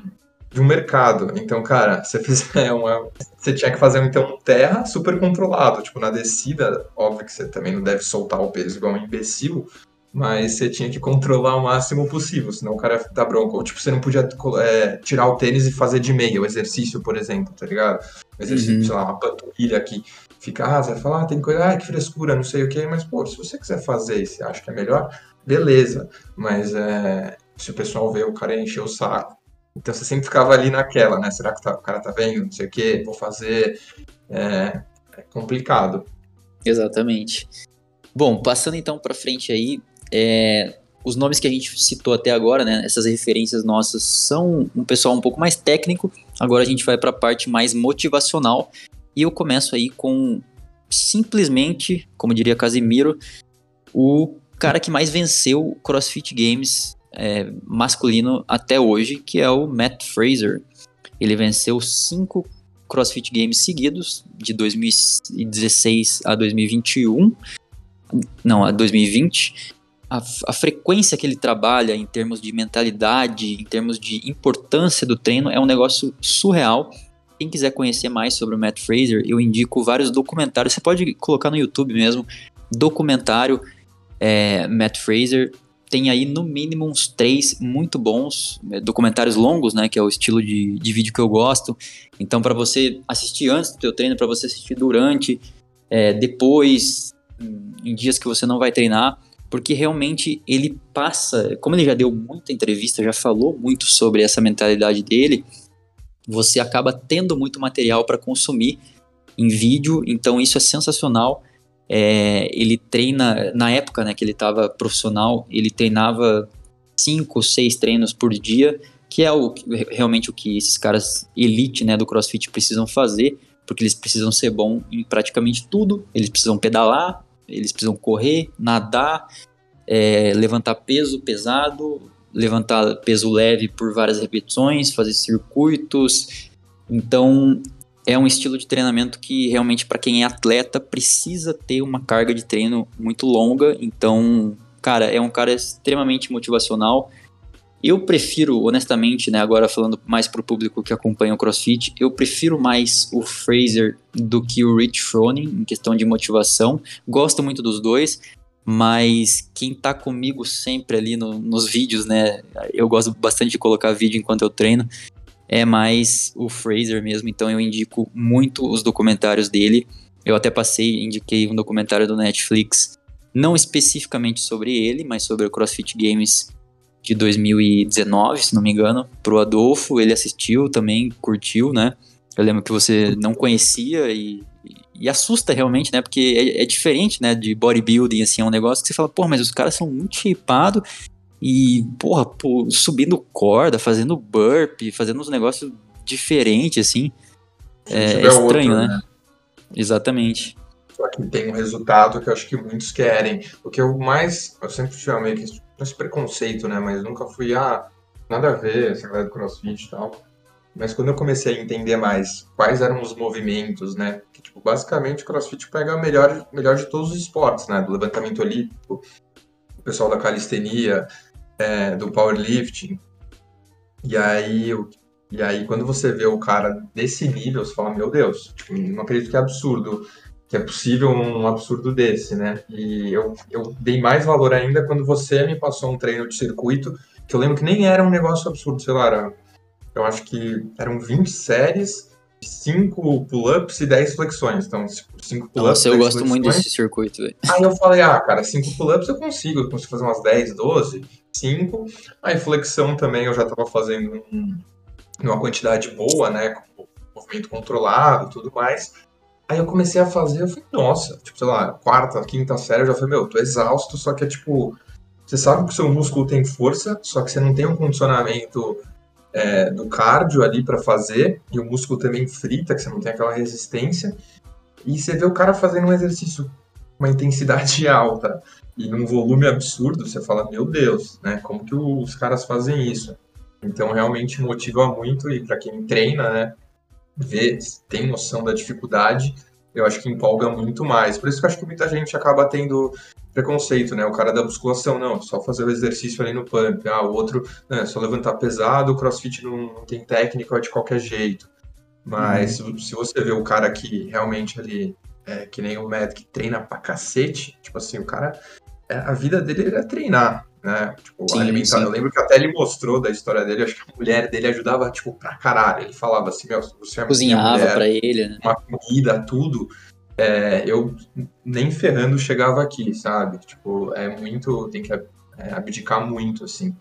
de um mercado. Então, cara, você uma. Você tinha que fazer então terra super controlado. Tipo, na descida, óbvio que você também não deve soltar o peso igual um imbecil, mas você tinha que controlar o máximo possível, senão o cara ia dar bronca. Ou, tipo, você não podia é, tirar o tênis e fazer de meia, o exercício, por exemplo, tá ligado? O exercício, uhum. sei lá, uma panturrilha que fica, ah, você vai falar, ah, tem coisa, ah, que frescura, não sei o que, mas, pô, se você quiser fazer e você acha que é melhor, beleza. Mas é, se o pessoal vê o cara encher o saco, então você sempre ficava ali naquela, né? Será que tá, o cara tá vendo? Não sei o que, vou fazer. É, é complicado. Exatamente. Bom, passando então para frente aí, é, os nomes que a gente citou até agora, né, essas referências nossas, são um pessoal um pouco mais técnico. Agora a gente vai para a parte mais motivacional. E eu começo aí com simplesmente, como diria Casimiro, o cara que mais venceu o CrossFit Games é, masculino até hoje, que é o Matt Fraser. Ele venceu cinco CrossFit Games seguidos, de 2016 a 2021, não, a 2020. A, a, frequência que ele trabalha em termos de mentalidade, em termos de importância do treino, é um negócio surreal. Quem quiser conhecer mais sobre o Matt Fraser, eu indico vários documentários. Você pode colocar no YouTube mesmo, documentário é, Matt Fraser tem aí no mínimo uns três muito bons é, documentários longos, né, que é o estilo de, de vídeo que eu gosto. Então, para você assistir antes do teu treino, para você assistir durante, é, depois, em dias que você não vai treinar, porque realmente ele passa, como ele já deu muita entrevista, já falou muito sobre essa mentalidade dele, você acaba tendo muito material para consumir em vídeo, então isso é sensacional. É, ele treina, na época né, que ele estava profissional, ele treinava cinco, seis treinos por dia, que é o, realmente o que esses caras elite né, do CrossFit precisam fazer, porque eles precisam ser bom em praticamente tudo. Eles precisam pedalar, eles precisam correr, nadar, é, levantar peso pesado, levantar peso leve por várias repetições, fazer circuitos. Então, é um estilo de treinamento que realmente para quem é atleta precisa ter uma carga de treino muito longa. Então, cara, é um cara extremamente motivacional. Eu prefiro, honestamente, né, agora falando mais pro público que acompanha o CrossFit, eu prefiro mais o Fraser do que o Rich Froning em questão de motivação. Gosto muito dos dois, mas quem tá comigo sempre ali no, nos vídeos, né, eu gosto bastante de colocar vídeo enquanto eu treino, é mais o Fraser mesmo, então eu indico muito os documentários dele. Eu até passei, indiquei um documentário do Netflix não especificamente sobre ele, mas sobre o CrossFit Games de 2019, se não me engano, pro Adolfo. Ele assistiu também, curtiu, né? Eu lembro que você não conhecia e, e assusta realmente, né? Porque é, é, diferente, né? De bodybuilding, assim, é um negócio que você fala, pô, mas os caras são muito shapeados e, porra, pô, subindo corda, fazendo burp, fazendo uns negócios diferentes, assim. É, é estranho, outro, né? né? Exatamente. Só que tem um resultado que eu acho que muitos querem. O que eu mais. Eu sempre tive meio que esse preconceito, né? Mas nunca fui, ah, nada a ver, essa galera do crossfit e tal. Mas quando eu comecei a entender mais quais eram os movimentos, né? Que, tipo, basicamente o crossfit pega o melhor, melhor de todos os esportes, né? Do levantamento olímpico, o pessoal da calistenia, é, do powerlifting. E aí, e aí, quando você vê o cara desse nível, você fala, meu Deus, tipo, não acredito que é absurdo que é possível um absurdo desse, né? E eu, eu dei mais valor ainda quando você me passou um treino de circuito, que eu lembro que nem era um negócio absurdo, sei lá, era, eu acho que eram 20 séries, 5 pull-ups e 10 flexões. Então, 5 pull-ups. Nossa, eu gosto flexões. muito desse circuito, velho. Aí eu falei, ah, cara, 5 pull-ups eu consigo, eu consigo fazer umas 10, 12, 5. Aí flexão também eu já tava fazendo um, uma quantidade boa, né? Com movimento controlado tudo mais. Aí eu comecei a fazer, eu falei, nossa, tipo, sei lá, quarta, quinta série, eu já falei, meu, tô exausto, só que é tipo, você sabe que o seu músculo tem força, só que você não tem um condicionamento é, do cardio ali para fazer, e o músculo também frita, que você não tem aquela resistência, e você vê o cara fazendo um exercício com uma intensidade alta e num volume absurdo, você fala, meu Deus, né, como que os caras fazem isso? Então realmente motiva muito, e para quem treina, né, vê, tem noção da dificuldade, eu acho que empolga muito mais. Por isso que eu acho que muita gente acaba tendo preconceito, né? O cara da musculação, não, só fazer o exercício ali no pump. Ah, o outro, né, só levantar pesado, o crossfit não, tem técnica, é de qualquer jeito. Mas uhum. se você vê o cara que realmente ali, é, que nem o Matt, que treina pra cacete, tipo assim, o cara, é, a vida dele era treinar né? Tipo, sim, alimentar. Sim. Eu lembro que até ele mostrou da história dele, acho que a mulher dele ajudava, tipo, pra caralho. Ele falava assim, meu, você é Cozinhava mulher, pra ele, né? Uma comida, tudo. É, eu nem ferrando chegava aqui, sabe? Tipo, é muito. Tem que é, abdicar muito, assim.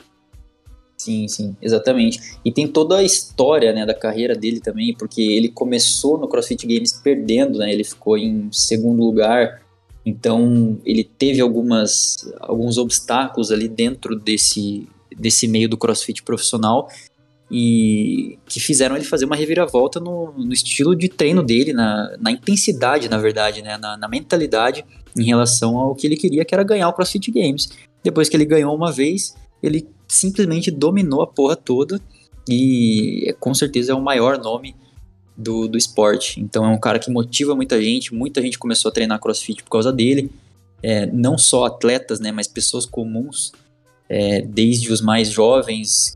Sim, sim, exatamente. E tem toda a história, né, da carreira dele também, porque ele começou no CrossFit Games perdendo, né? Ele ficou em segundo lugar então, ele teve algumas, alguns obstáculos ali dentro desse, desse meio do crossfit profissional e que fizeram ele fazer uma reviravolta no, no estilo de treino dele, na, na intensidade, na verdade, né? na, na mentalidade em relação ao que ele queria, que era ganhar o CrossFit Games. Depois que ele ganhou uma vez, ele simplesmente dominou a porra toda e com certeza é o maior nome do, do esporte. Então é um cara que motiva muita gente, muita gente começou a treinar crossfit por causa dele. É, não só atletas, né, mas pessoas comuns, é, desde os mais jovens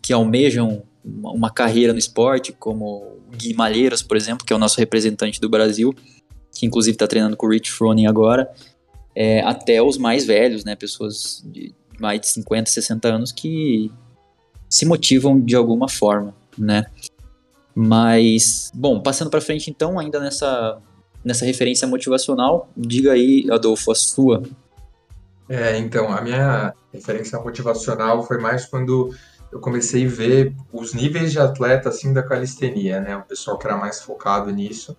que, almejam uma, uma, carreira no esporte, como Gui Malheiros, por exemplo, que é o nosso representante do Brasil, que inclusive está treinando com o Rich Froning agora, é, até os mais velhos, né, pessoas de mais de 50, 60 anos que se motivam de alguma forma, né. Mas, bom, passando para frente então, ainda nessa, nessa referência motivacional, diga aí, Adolfo, a sua. É, então, a minha referência motivacional foi mais quando eu comecei a ver os níveis de atleta assim da calistenia, né? O pessoal que era mais focado nisso.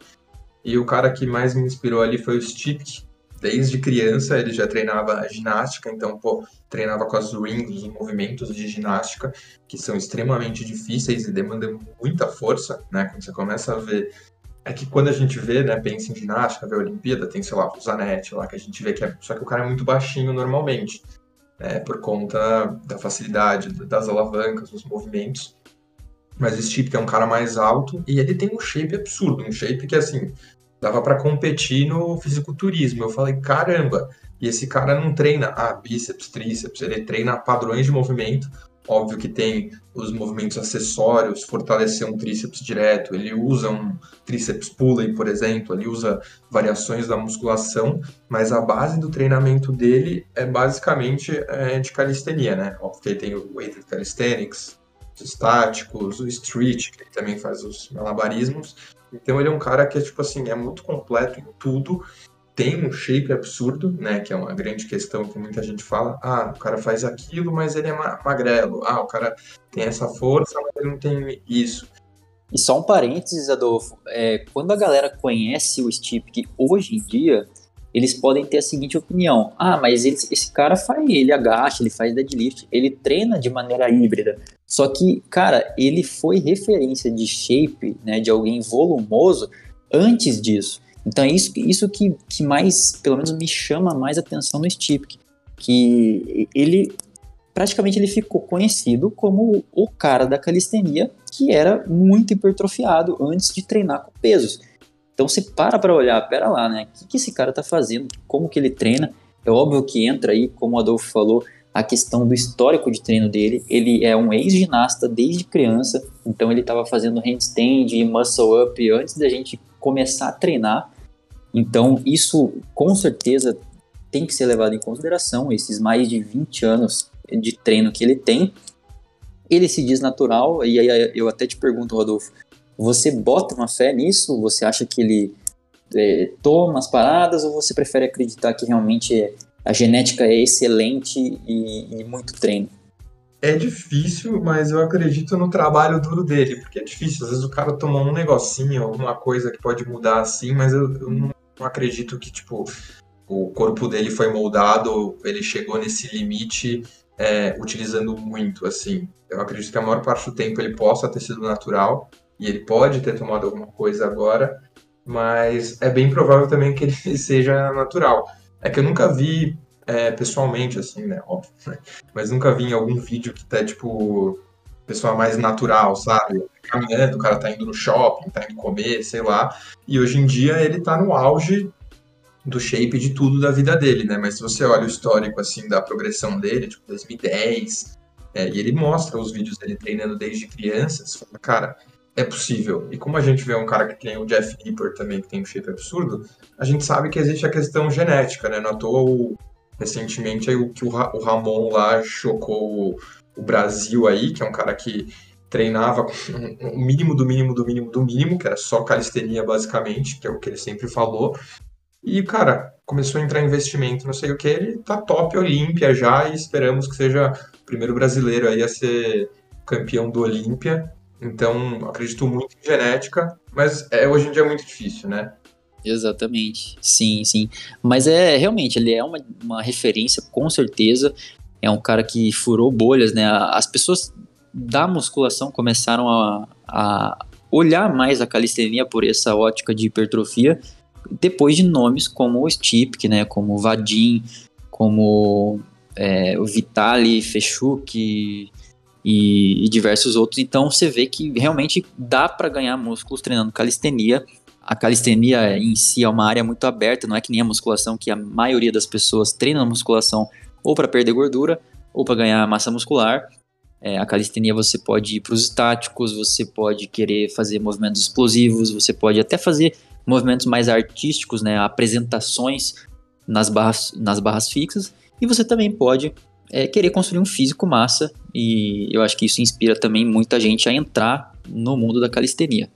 E o cara que mais me inspirou ali foi o Stipk, desde criança ele já treinava ginástica, então, pô, treinava com as rings, os movimentos de ginástica, que são extremamente difíceis e demandam muita força, né? Quando você começa a ver. É que quando a gente vê, né, pensa em ginástica, vê a Olimpíada, tem, sei lá, o Zanetti lá, que a gente vê que é. Só que o cara é muito baixinho normalmente, né, por conta da facilidade, das alavancas, dos movimentos. Mas Steve, que é um cara mais alto, e ele tem um shape absurdo, um shape que, assim, dava para competir no fisiculturismo. Eu falei, caramba, e esse cara não treina ah, bíceps, tríceps, ele treina padrões de movimento. Óbvio que tem os movimentos acessórios, fortalecer um tríceps direto, ele usa um tríceps pulley, por exemplo, ele usa variações da musculação, mas a base do treinamento dele é basicamente é, de calistenia, né? Óbvio que ele tem o weighted calisthenics, os estáticos, o street, que ele também faz os malabarismos, então ele é um cara que é tipo assim, é muito completo em tudo. Tem um shape absurdo, né? Que é uma grande questão que muita gente fala. Ah, o cara faz aquilo, mas ele é magrelo. Ah, o cara tem essa força, mas ele não tem isso. E só um parênteses, Adolfo. É, quando a galera conhece o Stipe, hoje em dia eles podem ter a seguinte opinião: ah, mas ele, esse cara faz, ele agacha, ele faz deadlift, ele treina de maneira híbrida. Só que, cara, ele foi referência de shape, né, de alguém volumoso antes disso. Então é isso, isso que, que mais, pelo menos me chama mais atenção no Stipe, que ele praticamente ele ficou conhecido como o cara da calistenia que era muito hipertrofiado antes de treinar com pesos. Então você para para olhar, pera lá, né? O que, que esse cara tá fazendo? Como que ele treina? É óbvio que entra aí, como o Adolfo falou, a questão do histórico de treino dele. Ele é um ex-ginasta desde criança, então ele estava fazendo handstand e muscle up antes da gente começar a treinar. Então isso com certeza tem que ser levado em consideração, esses mais de 20 anos de treino que ele tem. Ele se diz natural, e aí eu até te pergunto, Rodolfo, você bota uma fé nisso? Você acha que ele é, toma as paradas ou você prefere acreditar que realmente a genética é excelente e, e muito treino? É difícil, mas eu acredito no trabalho duro dele, porque é difícil. Às vezes o cara toma um negocinho, alguma coisa que pode mudar assim, mas eu, eu não acredito que, tipo, o corpo dele foi moldado, ele chegou nesse limite é, utilizando muito, assim. Eu acredito que a maior parte do tempo ele possa ter sido natural, e ele pode ter tomado alguma coisa agora, mas é bem provável também que ele seja natural. É que eu nunca vi é, pessoalmente, assim, né? Óbvio, né? Mas nunca vi em algum vídeo que tá, tipo, pessoa mais natural, sabe? Caminhando, o cara tá indo no shopping, tá indo comer, sei lá. E hoje em dia ele tá no auge do shape de tudo da vida dele, né? Mas se você olha o histórico, assim, da progressão dele, tipo, 2010, é, e ele mostra os vídeos dele treinando desde criança, você fala, cara, é possível. E como a gente vê um cara que tem o Jeff Nipper também, que tem um shape absurdo, a gente sabe que existe a questão genética, né? Não à toa, o, recentemente, aí, o que o, Ramon lá chocou o, o Brasil aí, que é um cara que treinava o mínimo do mínimo do mínimo do mínimo, que era só calistenia basicamente, que é o que ele sempre falou. E, cara, começou a entrar investimento, não sei o que, ele tá top Olímpia já e esperamos que seja o primeiro brasileiro aí a ser campeão do Olímpia. Então, acredito muito em genética, mas é, hoje em dia é muito difícil, né? Exatamente, sim, sim. Mas é realmente, ele é uma, uma referência, com certeza. É um cara que furou bolhas, né? As pessoas da musculação começaram a, a olhar mais a calistenia por essa ótica de hipertrofia, depois de nomes como o Stipk, né? Como o Vadim, como é, o Vitali Fechuk, e, e diversos outros. Então você vê que realmente dá para ganhar músculos treinando calistenia. A calistenia em si é uma área muito aberta, não é que nem a musculação, que a maioria das pessoas treina na musculação ou para perder gordura ou para ganhar massa muscular. É, a calistenia você pode ir para os estáticos, você pode querer fazer movimentos explosivos, você pode até fazer movimentos mais artísticos, né, apresentações nas barras, nas barras fixas, e você também pode é querer construir um físico massa e eu acho que isso inspira também muita gente a entrar no mundo da calistenia.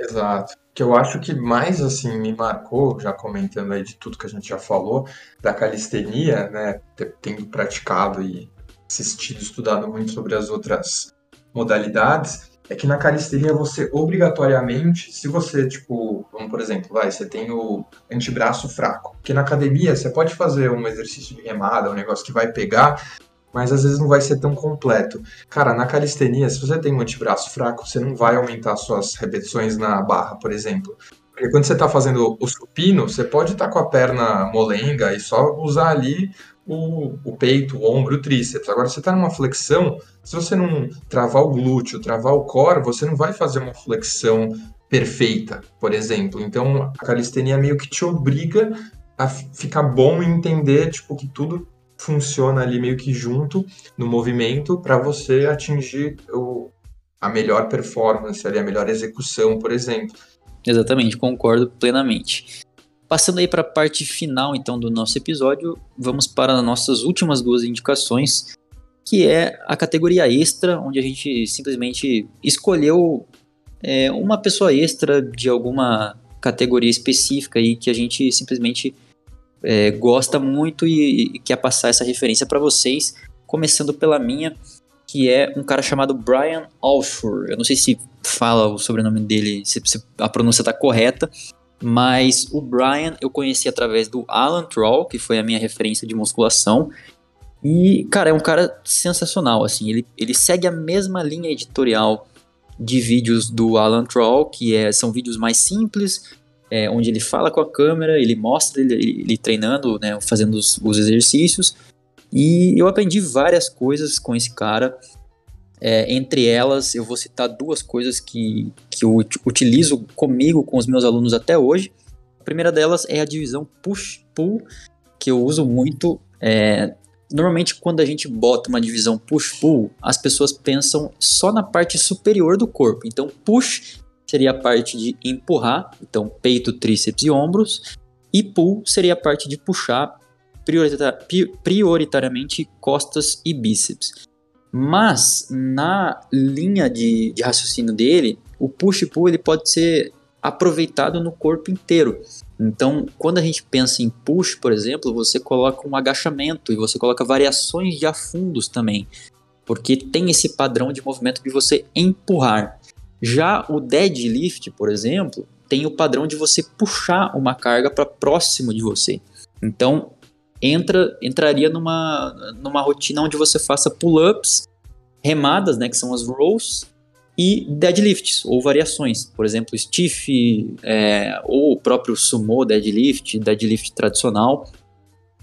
Exato. Que eu acho que mais assim me marcou, já comentando aí de tudo que a gente já falou, da calistenia, né, tendo praticado e assistido, estudado muito sobre as outras modalidades, é que na calistenia você obrigatoriamente, se você, tipo, vamos por exemplo, vai, você tem o antebraço fraco, que na academia você pode fazer um exercício de remada, um negócio que vai pegar, mas às vezes não vai ser tão completo. Cara, na calistenia, se você tem um antebraço fraco, você não vai aumentar suas repetições na barra, por exemplo. Porque quando você está fazendo o supino, você pode estar tá com a perna molenga e só usar ali o, o peito, o ombro, o tríceps. Agora, você está numa flexão, se você não travar o glúteo, travar o core, você não vai fazer uma flexão perfeita, por exemplo. Então, a calistenia meio que te obriga a ficar bom e entender tipo que tudo funciona ali meio que junto no movimento para você atingir o, a melhor performance, ali, a melhor execução, por exemplo. Exatamente, concordo plenamente. Passando aí para a parte final então do nosso episódio, vamos para nossas últimas duas indicações, que é a categoria extra, onde a gente simplesmente escolheu é, uma pessoa extra de alguma categoria específica aí que a gente simplesmente é, gosta muito e, e, quer passar essa referência para vocês, começando pela minha, que é um cara chamado Brian Alshore. Eu não sei se fala o sobrenome dele, se, se a pronúncia está correta, mas o Brian eu conheci através do Alan Troll, que foi a minha referência de musculação. E, cara, é um cara sensacional, assim, ele, ele segue a mesma linha editorial de vídeos do Alan Troll, que é, são vídeos mais simples, é, onde ele fala com a câmera, ele mostra ele, ele treinando, né, fazendo os, os, exercícios. E eu aprendi várias coisas com esse cara. É, entre elas, eu vou citar duas coisas que, que eu utilizo comigo, com os meus alunos até hoje. A primeira delas é a divisão push-pull, que eu uso muito. É, normalmente, quando a gente bota uma divisão push-pull, as pessoas pensam só na parte superior do corpo. Então, push seria a parte de empurrar, então peito, tríceps e ombros, e pull seria a parte de puxar prioritariamente costas e bíceps. Mas na linha de, de raciocínio dele, o push pull ele pode ser aproveitado no corpo inteiro. Então, quando a gente pensa em push, por exemplo, você coloca um agachamento e você coloca variações de afundos também, porque tem esse padrão de movimento de você empurrar. Já o deadlift, por exemplo, tem o padrão de você puxar uma carga para próximo de você. Então, entra entraria numa, numa rotina onde você faça pull-ups, remadas, né, que são as rows, e deadlifts, ou variações. Por exemplo, stiff, é, ou o próprio sumo deadlift, deadlift tradicional.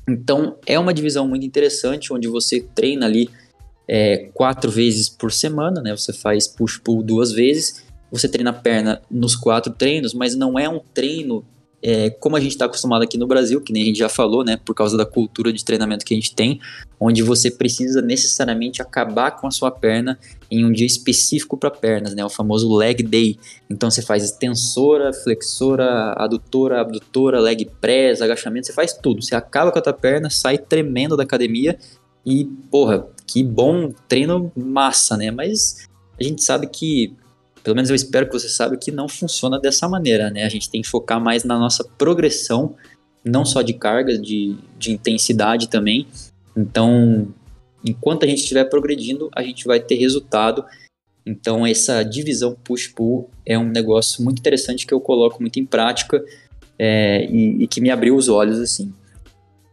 Então, é uma divisão muito interessante, onde você treina ali é, quatro vezes por semana, né? Você faz push-pull duas vezes, você treina a perna nos quatro treinos, mas não é um treino é, como a gente está acostumado aqui no Brasil, que nem a gente já falou, né? Por causa da cultura de treinamento que a gente tem, onde você precisa necessariamente acabar com a sua perna em um dia específico para pernas, né? O famoso leg day. Então você faz extensora, flexora, adutora, abdutora, leg press, agachamento, você faz tudo. Você acaba com a tua perna, sai tremendo da academia e, porra, que bom treino massa, né? Mas a gente sabe que, pelo menos eu espero que você saiba que não funciona dessa maneira, né? A gente tem que focar mais na nossa progressão, não só de carga, de, de intensidade também. Então, enquanto a gente estiver progredindo, a gente vai ter resultado. Então, essa divisão push-pull é um negócio muito interessante que eu coloco muito em prática é, e, e que me abriu os olhos, assim.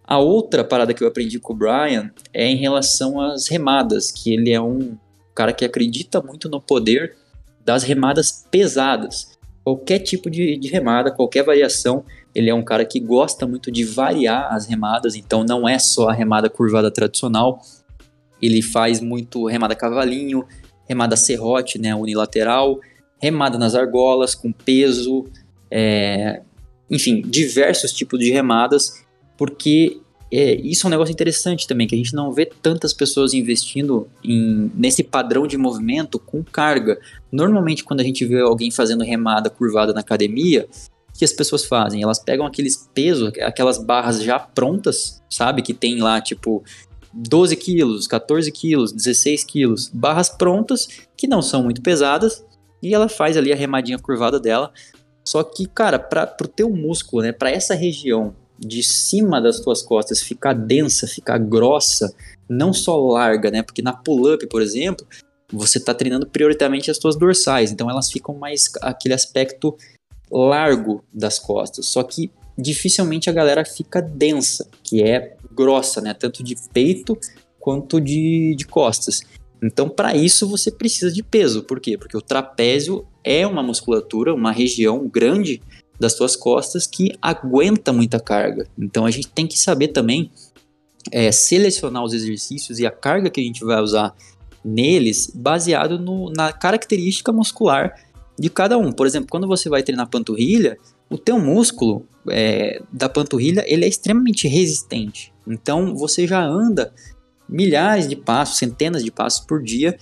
A outra parada que eu aprendi com o Brian é em relação às remadas, que ele é um cara que acredita muito no poder das remadas pesadas. Qualquer tipo de, de remada, qualquer variação, ele é um cara que gosta muito de variar as remadas, então não é só a remada curvada tradicional. Ele faz muito remada cavalinho, remada serrote, né, unilateral, remada nas argolas com peso, é, enfim, diversos tipos de remadas porque é, isso é um negócio interessante também, que a gente não vê tantas pessoas investindo em, nesse padrão de movimento com carga. Normalmente, quando a gente vê alguém fazendo remada curvada na academia, o que as pessoas fazem? Elas pegam aqueles pesos, aquelas barras já prontas, sabe? Que tem lá, tipo, 12 quilos, 14 quilos, 16 quilos, barras prontas que não são muito pesadas, e ela faz ali a remadinha curvada dela. Só que, cara, para o teu músculo, né, para essa região de cima das tuas costas ficar densa, ficar grossa, não só larga, né? Porque na pull-up, por exemplo, você está treinando prioritariamente as tuas dorsais, então elas ficam mais aquele aspecto largo das costas. Só que dificilmente a galera fica densa, que é grossa, né? Tanto de peito quanto de, de costas. Então, para isso, você precisa de peso. Por quê? Porque o trapézio é uma musculatura, uma região grande das suas costas que aguenta muita carga. Então a gente tem que saber também é, selecionar os exercícios e a carga que a gente vai usar neles baseado no, na característica muscular de cada um. Por exemplo, quando você vai treinar panturrilha, o teu músculo é, da panturrilha ele é extremamente resistente. Então você já anda milhares de passos, centenas de passos por dia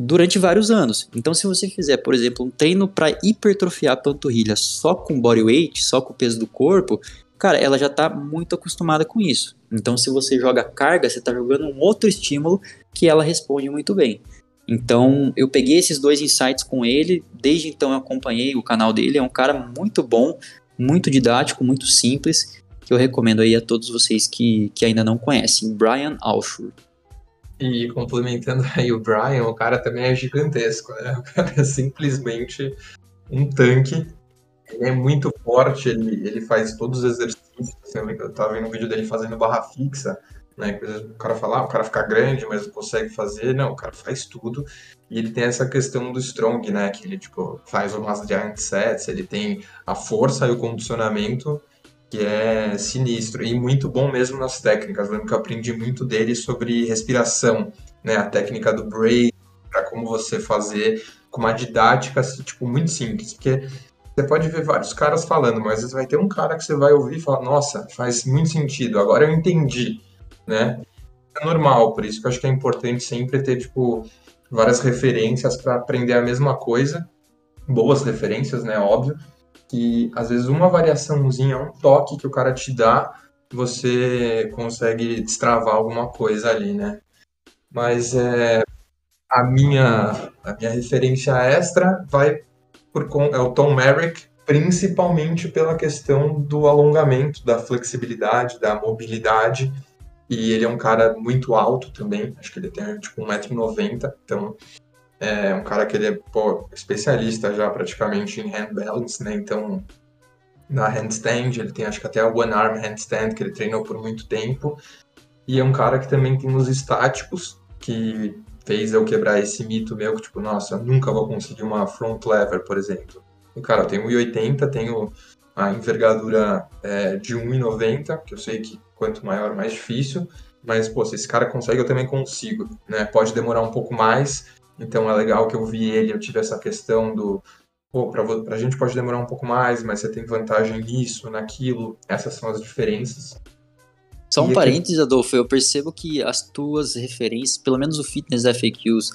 durante vários anos. Então, se você fizer, por exemplo, um treino para hipertrofiar a panturrilha só com body weight, só com o peso do corpo, cara, ela já está muito acostumada com isso. Então, se você joga carga, você está jogando um outro estímulo que ela responde muito bem. Então, eu peguei esses dois insights com ele, desde então eu acompanhei o canal dele, é um cara muito bom, muito didático, muito simples, que eu recomendo aí a todos vocês que, que ainda não conhecem, Brian Alshur. E complementando aí o Brian, o cara também é gigantesco, né? O cara é simplesmente um tanque. Ele é muito forte, ele, ele faz todos os exercícios. Assim, eu tava vendo um vídeo dele fazendo barra fixa, né? O cara fala, ah, o cara fica grande, mas não consegue fazer. Não, o cara faz tudo. E ele tem essa questão do strong, né? Que ele, tipo, faz umas giant sets, ele tem a força e o condicionamento que é sinistro e muito bom mesmo nas técnicas. Lembro que eu aprendi muito dele sobre respiração, né? A técnica do break, para como você fazer com uma didática tipo muito simples, porque você pode ver vários caras falando, mas às vezes vai ter um cara que você vai ouvir e falar: "Nossa, faz muito sentido. Agora eu entendi", né? É normal, por isso que eu acho que é importante sempre ter tipo várias referências para aprender a mesma coisa, boas referências, né, óbvio, que às vezes uma variaçãozinha, um toque que o cara te dá, você consegue destravar alguma coisa ali, né? Mas é, a, minha, a minha referência extra vai por é o Tom Merrick, principalmente pela questão do alongamento, da flexibilidade, da mobilidade. E ele é um cara muito alto também, acho que ele tem tipo 1,90m, então é um cara que ele é pô, especialista já praticamente em hand né? Então, na handstand, ele tem acho que até a one arm handstand que ele treinou por muito tempo. E é um cara que também tem os estáticos, que fez eu quebrar esse mito meu que, tipo, nossa, eu nunca vou conseguir uma front lever, por exemplo. E, cara, eu tenho 1,80, tenho a envergadura é, de 1,90, que eu sei que quanto maior, mais difícil. Mas, pô, se esse cara consegue, eu também consigo, né? Pode demorar um pouco mais, então é legal que eu vi ele, eu tive essa questão do, pô, pra, pra gente pode demorar um pouco mais, mas você tem vantagem nisso, naquilo. Essas são as diferenças. Só um e parênteses, aqui... Adolfo, eu percebo que as tuas referências, pelo menos o Fitness FAQs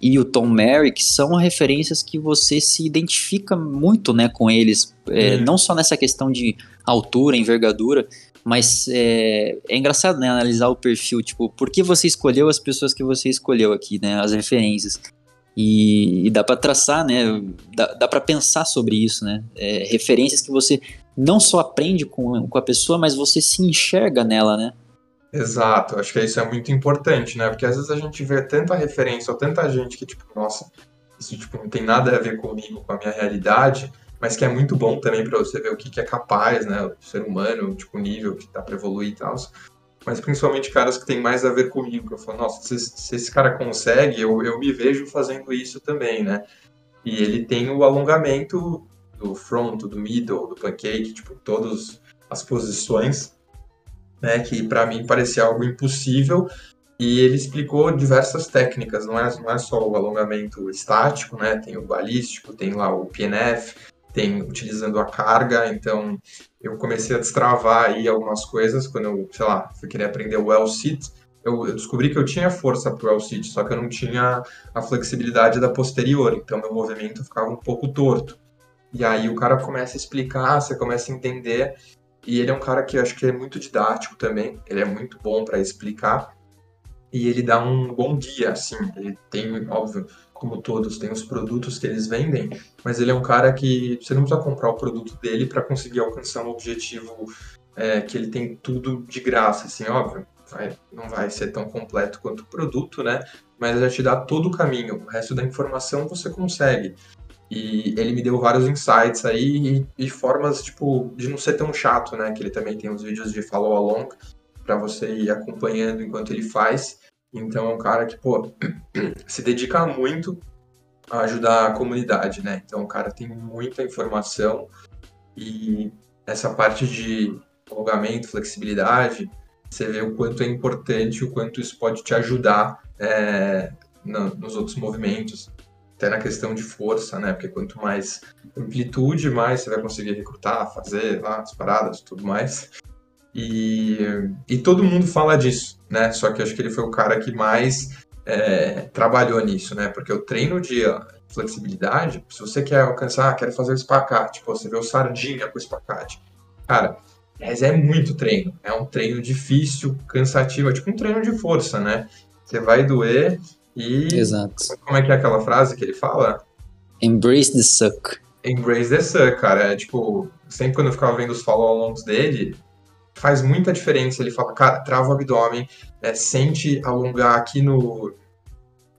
e o Tom Merrick, são referências que você se identifica muito né, com eles. É, não só nessa questão de altura, envergadura, mas é, é, engraçado, né, analisar o perfil, tipo, por que você escolheu as pessoas que você escolheu aqui, né, as referências. E, e dá para traçar, né, dá, dá para pensar sobre isso, né, é, referências que você não só aprende com, com a pessoa, mas você se enxerga nela, né. Exato, acho que isso é muito importante, né, porque às vezes a gente vê tanta referência ou tanta gente que, tipo, nossa, isso, tipo, não tem nada a ver comigo, com a minha realidade, mas que é muito bom também para você ver o que, que, é capaz, né? O ser humano, tipo, o nível que dá para evoluir e tal. Mas principalmente caras que tem mais a ver comigo. Que eu falo, nossa, se, se esse cara consegue, eu, eu me vejo fazendo isso também, né? E ele tem o alongamento do front, do middle, do pancake, tipo, todas as posições, né? Que para mim parecia algo impossível. E ele explicou diversas técnicas, não é, não é só o alongamento estático, né? Tem o balístico, tem lá o PNF, tem utilizando a carga, então eu comecei a destravar aí algumas coisas quando eu, sei lá, fui querer aprender o L-sit, eu, eu, descobri que eu tinha força para o L-sit, só que eu não tinha a flexibilidade da posterior, então meu movimento ficava um pouco torto. E aí o cara começa a explicar, você começa a entender, e ele é um cara que eu acho que é muito didático também, ele é muito bom para explicar, e ele dá um bom guia, assim, ele tem, óbvio, como todos, tem os produtos que eles vendem, mas ele é um cara que você não precisa comprar o produto dele para conseguir alcançar um objetivo é, que ele tem tudo de graça, assim, óbvio. Vai, não vai ser tão completo quanto o produto, né? Mas já te dá todo o caminho. O resto da informação você consegue. E ele me deu vários insights aí e, e formas, tipo, de não ser tão chato, né? Que ele também tem os vídeos de follow along para você ir acompanhando enquanto ele faz. Então é um cara que, pô, se dedica muito a ajudar a comunidade, né? Então o cara tem muita informação e essa parte de alongamento, flexibilidade, você vê o quanto é importante, o quanto isso pode te ajudar é, no, nos outros movimentos, até na questão de força, né? Porque quanto mais amplitude, mais você vai conseguir recrutar, fazer lá as paradas, tudo mais. E, e todo mundo fala disso, né? Só que acho que ele foi o cara que mais é, trabalhou nisso, né? Porque o treino de flexibilidade, se você quer alcançar, ah, quer fazer o espacate, pô, você vê o sardinha com o espacate. Cara, mas é muito treino. É um treino difícil, cansativo, é tipo um treino de força, né? Você vai doer e. Exato. Como é que é aquela frase que ele fala? Embrace the suck. Embrace the suck, cara. É tipo, sempre quando eu ficava vendo os follow-alongs dele, faz muita diferença. Ele fala, cara, trava o abdômen, é, sente alongar aqui no,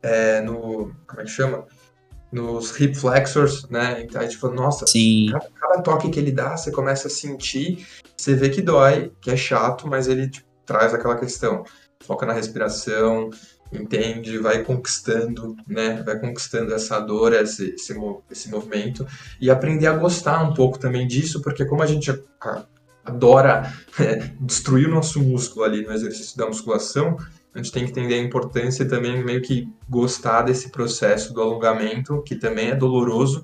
é, no. Como é que chama? Nos hip flexors, né? Então a gente fala, nossa, cada, cada, toque que ele dá, você começa a sentir, você vê que dói, que é chato, mas ele tipo, traz aquela questão. Foca na respiração, entende, vai conquistando, né? Vai conquistando essa dor, esse, esse, esse movimento e aprender a gostar um pouco também disso, porque como a gente adora é, destruir o nosso músculo ali no exercício da musculação, a gente tem que entender a importância também meio que gostar desse processo do alongamento, que também é doloroso,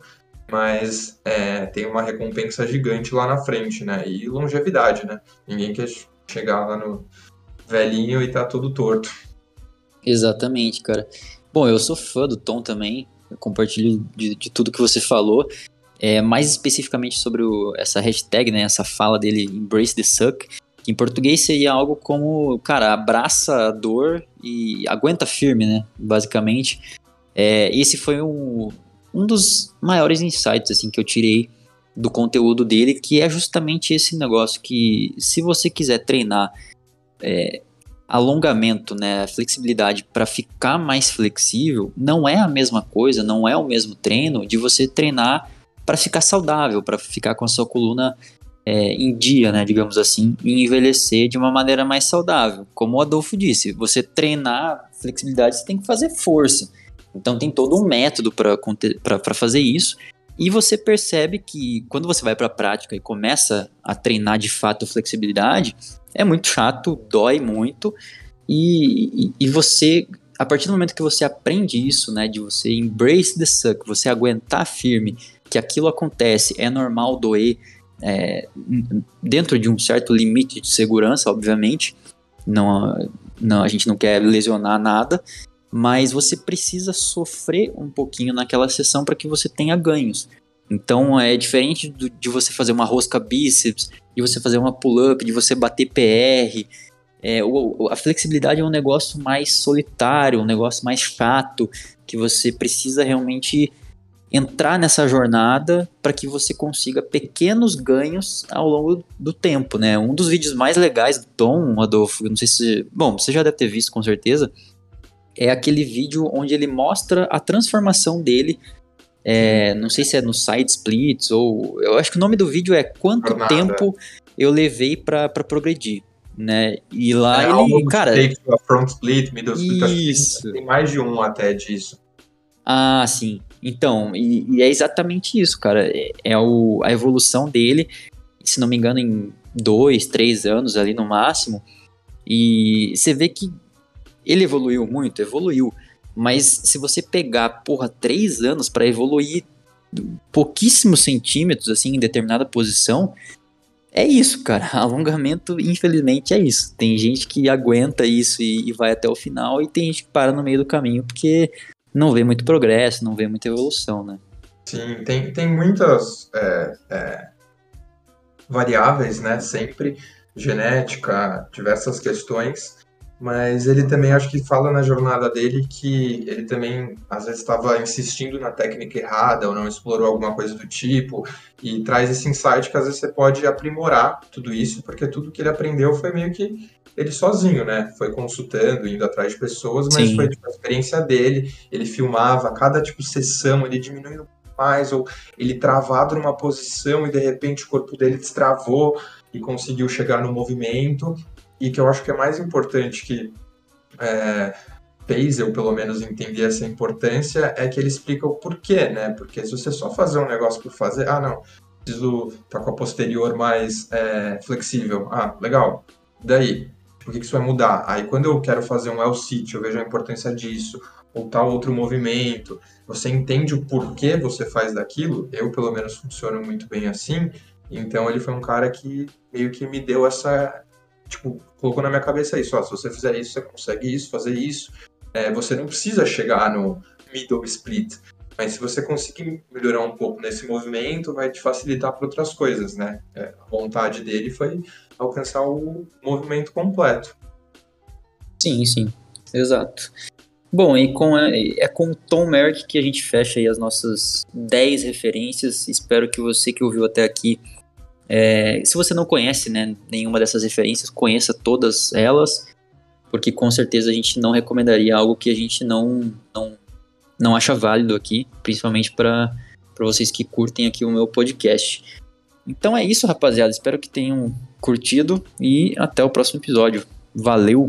mas é, tem uma recompensa gigante lá na frente, né? E longevidade, né? Ninguém quer chegar lá no velhinho e tá todo torto. Exatamente, cara. Bom, eu sou fã do Tom também, eu compartilho de, de tudo que você falou. É, mais especificamente sobre o, essa hashtag, né, essa fala dele, Embrace the Suck, que em português seria algo como, cara, abraça a dor e aguenta firme, né, basicamente. É, esse foi um, um dos maiores insights, assim, que eu tirei do conteúdo dele, que é justamente esse negócio que se você quiser treinar é, alongamento, né, flexibilidade para ficar mais flexível, não é a mesma coisa, não é o mesmo treino de você treinar para ficar saudável, para ficar com a sua coluna é, em dia, né, digamos assim, e envelhecer de uma maneira mais saudável. Como o Adolfo disse, você treinar flexibilidade, você tem que fazer força. Então tem todo um método para fazer isso. E você percebe que quando você vai para a prática e começa a treinar de fato flexibilidade, é muito chato, dói muito, e, e, e, você, a partir do momento que você aprende isso, né, de você embrace the suck, você aguentar firme que aquilo acontece, é normal doer, é, dentro de um certo limite de segurança, obviamente, não, não, a gente não quer lesionar nada, mas você precisa sofrer um pouquinho naquela sessão para que você tenha ganhos. Então é diferente do, de você fazer uma rosca bíceps, de você fazer uma pull-up, de você bater PR. É, o, a flexibilidade é um negócio mais solitário, um negócio mais chato, que você precisa realmente entrar nessa jornada para que você consiga pequenos ganhos ao longo do tempo, né? Um dos vídeos mais legais do Tom, Adolfo, não sei se, bom, você já deve ter visto com certeza, é aquele vídeo onde ele mostra a transformação dele é, não sei se é no side splits ou. Eu acho que o nome do vídeo é Quanto Jornada. Tempo Eu Levei para Progredir. Né? E lá é, ele. Cara. Front split, middle split. Isso. Tem mais de um até disso. Ah, sim. Então, e, e é exatamente isso, cara. É, é o, a evolução dele, se não me engano, em dois, três anos ali no máximo. E você vê que ele evoluiu muito, evoluiu. Mas se você pegar, porra, três anos para evoluir pouquíssimos centímetros, assim, em determinada posição, é isso, cara. Alongamento, infelizmente, é isso. Tem gente que aguenta isso e, e, vai até o final, e tem gente que para no meio do caminho porque não vê muito progresso, não vê muita evolução, né? Sim, tem, tem muitas é, é, variáveis, né? Sempre genética, diversas questões mas ele também acho que fala na jornada dele que ele também às vezes estava insistindo na técnica errada ou não explorou alguma coisa do tipo e traz esse insight que às vezes você pode aprimorar tudo isso porque tudo que ele aprendeu foi meio que ele sozinho, né? Foi consultando, indo atrás de pessoas, mas Sim. foi tipo, a experiência dele. Ele filmava cada tipo sessão, ele diminuindo mais ou ele travado numa posição e de repente o corpo dele destravou e conseguiu chegar no movimento e que eu acho que é mais importante que é, fez eu pelo menos entender essa importância é que ele explica o porquê, né? Porque se você só fazer um negócio por fazer, ah não, preciso estar tá com a posterior mais é, flexível, ah legal, daí por que, que isso vai mudar? Aí quando eu quero fazer um L-sit, eu vejo a importância disso, ou tal outro movimento, você entende o porquê você faz daquilo, eu pelo menos funciono muito bem assim, então ele foi um cara que meio que me deu essa, tipo, colocou na minha cabeça isso, ó, se você fizer isso, você consegue isso, fazer isso. É, você não precisa chegar no middle split, mas se você conseguir melhorar um pouco nesse movimento, vai te facilitar para outras coisas, né? É, a vontade dele foi alcançar o movimento completo. Sim, sim, exato. Bom, e com, é com o Tom Merrick que a gente fecha aí as nossas 10 referências. Espero que você que ouviu até aqui É, se você não conhece né, nenhuma dessas referências, conheça todas elas, porque com certeza a gente não recomendaria algo que a gente não, não, não acha válido aqui, principalmente para vocês que curtem aqui o meu podcast. Então é isso, rapaziada. Espero que tenham curtido e até o próximo episódio. Valeu!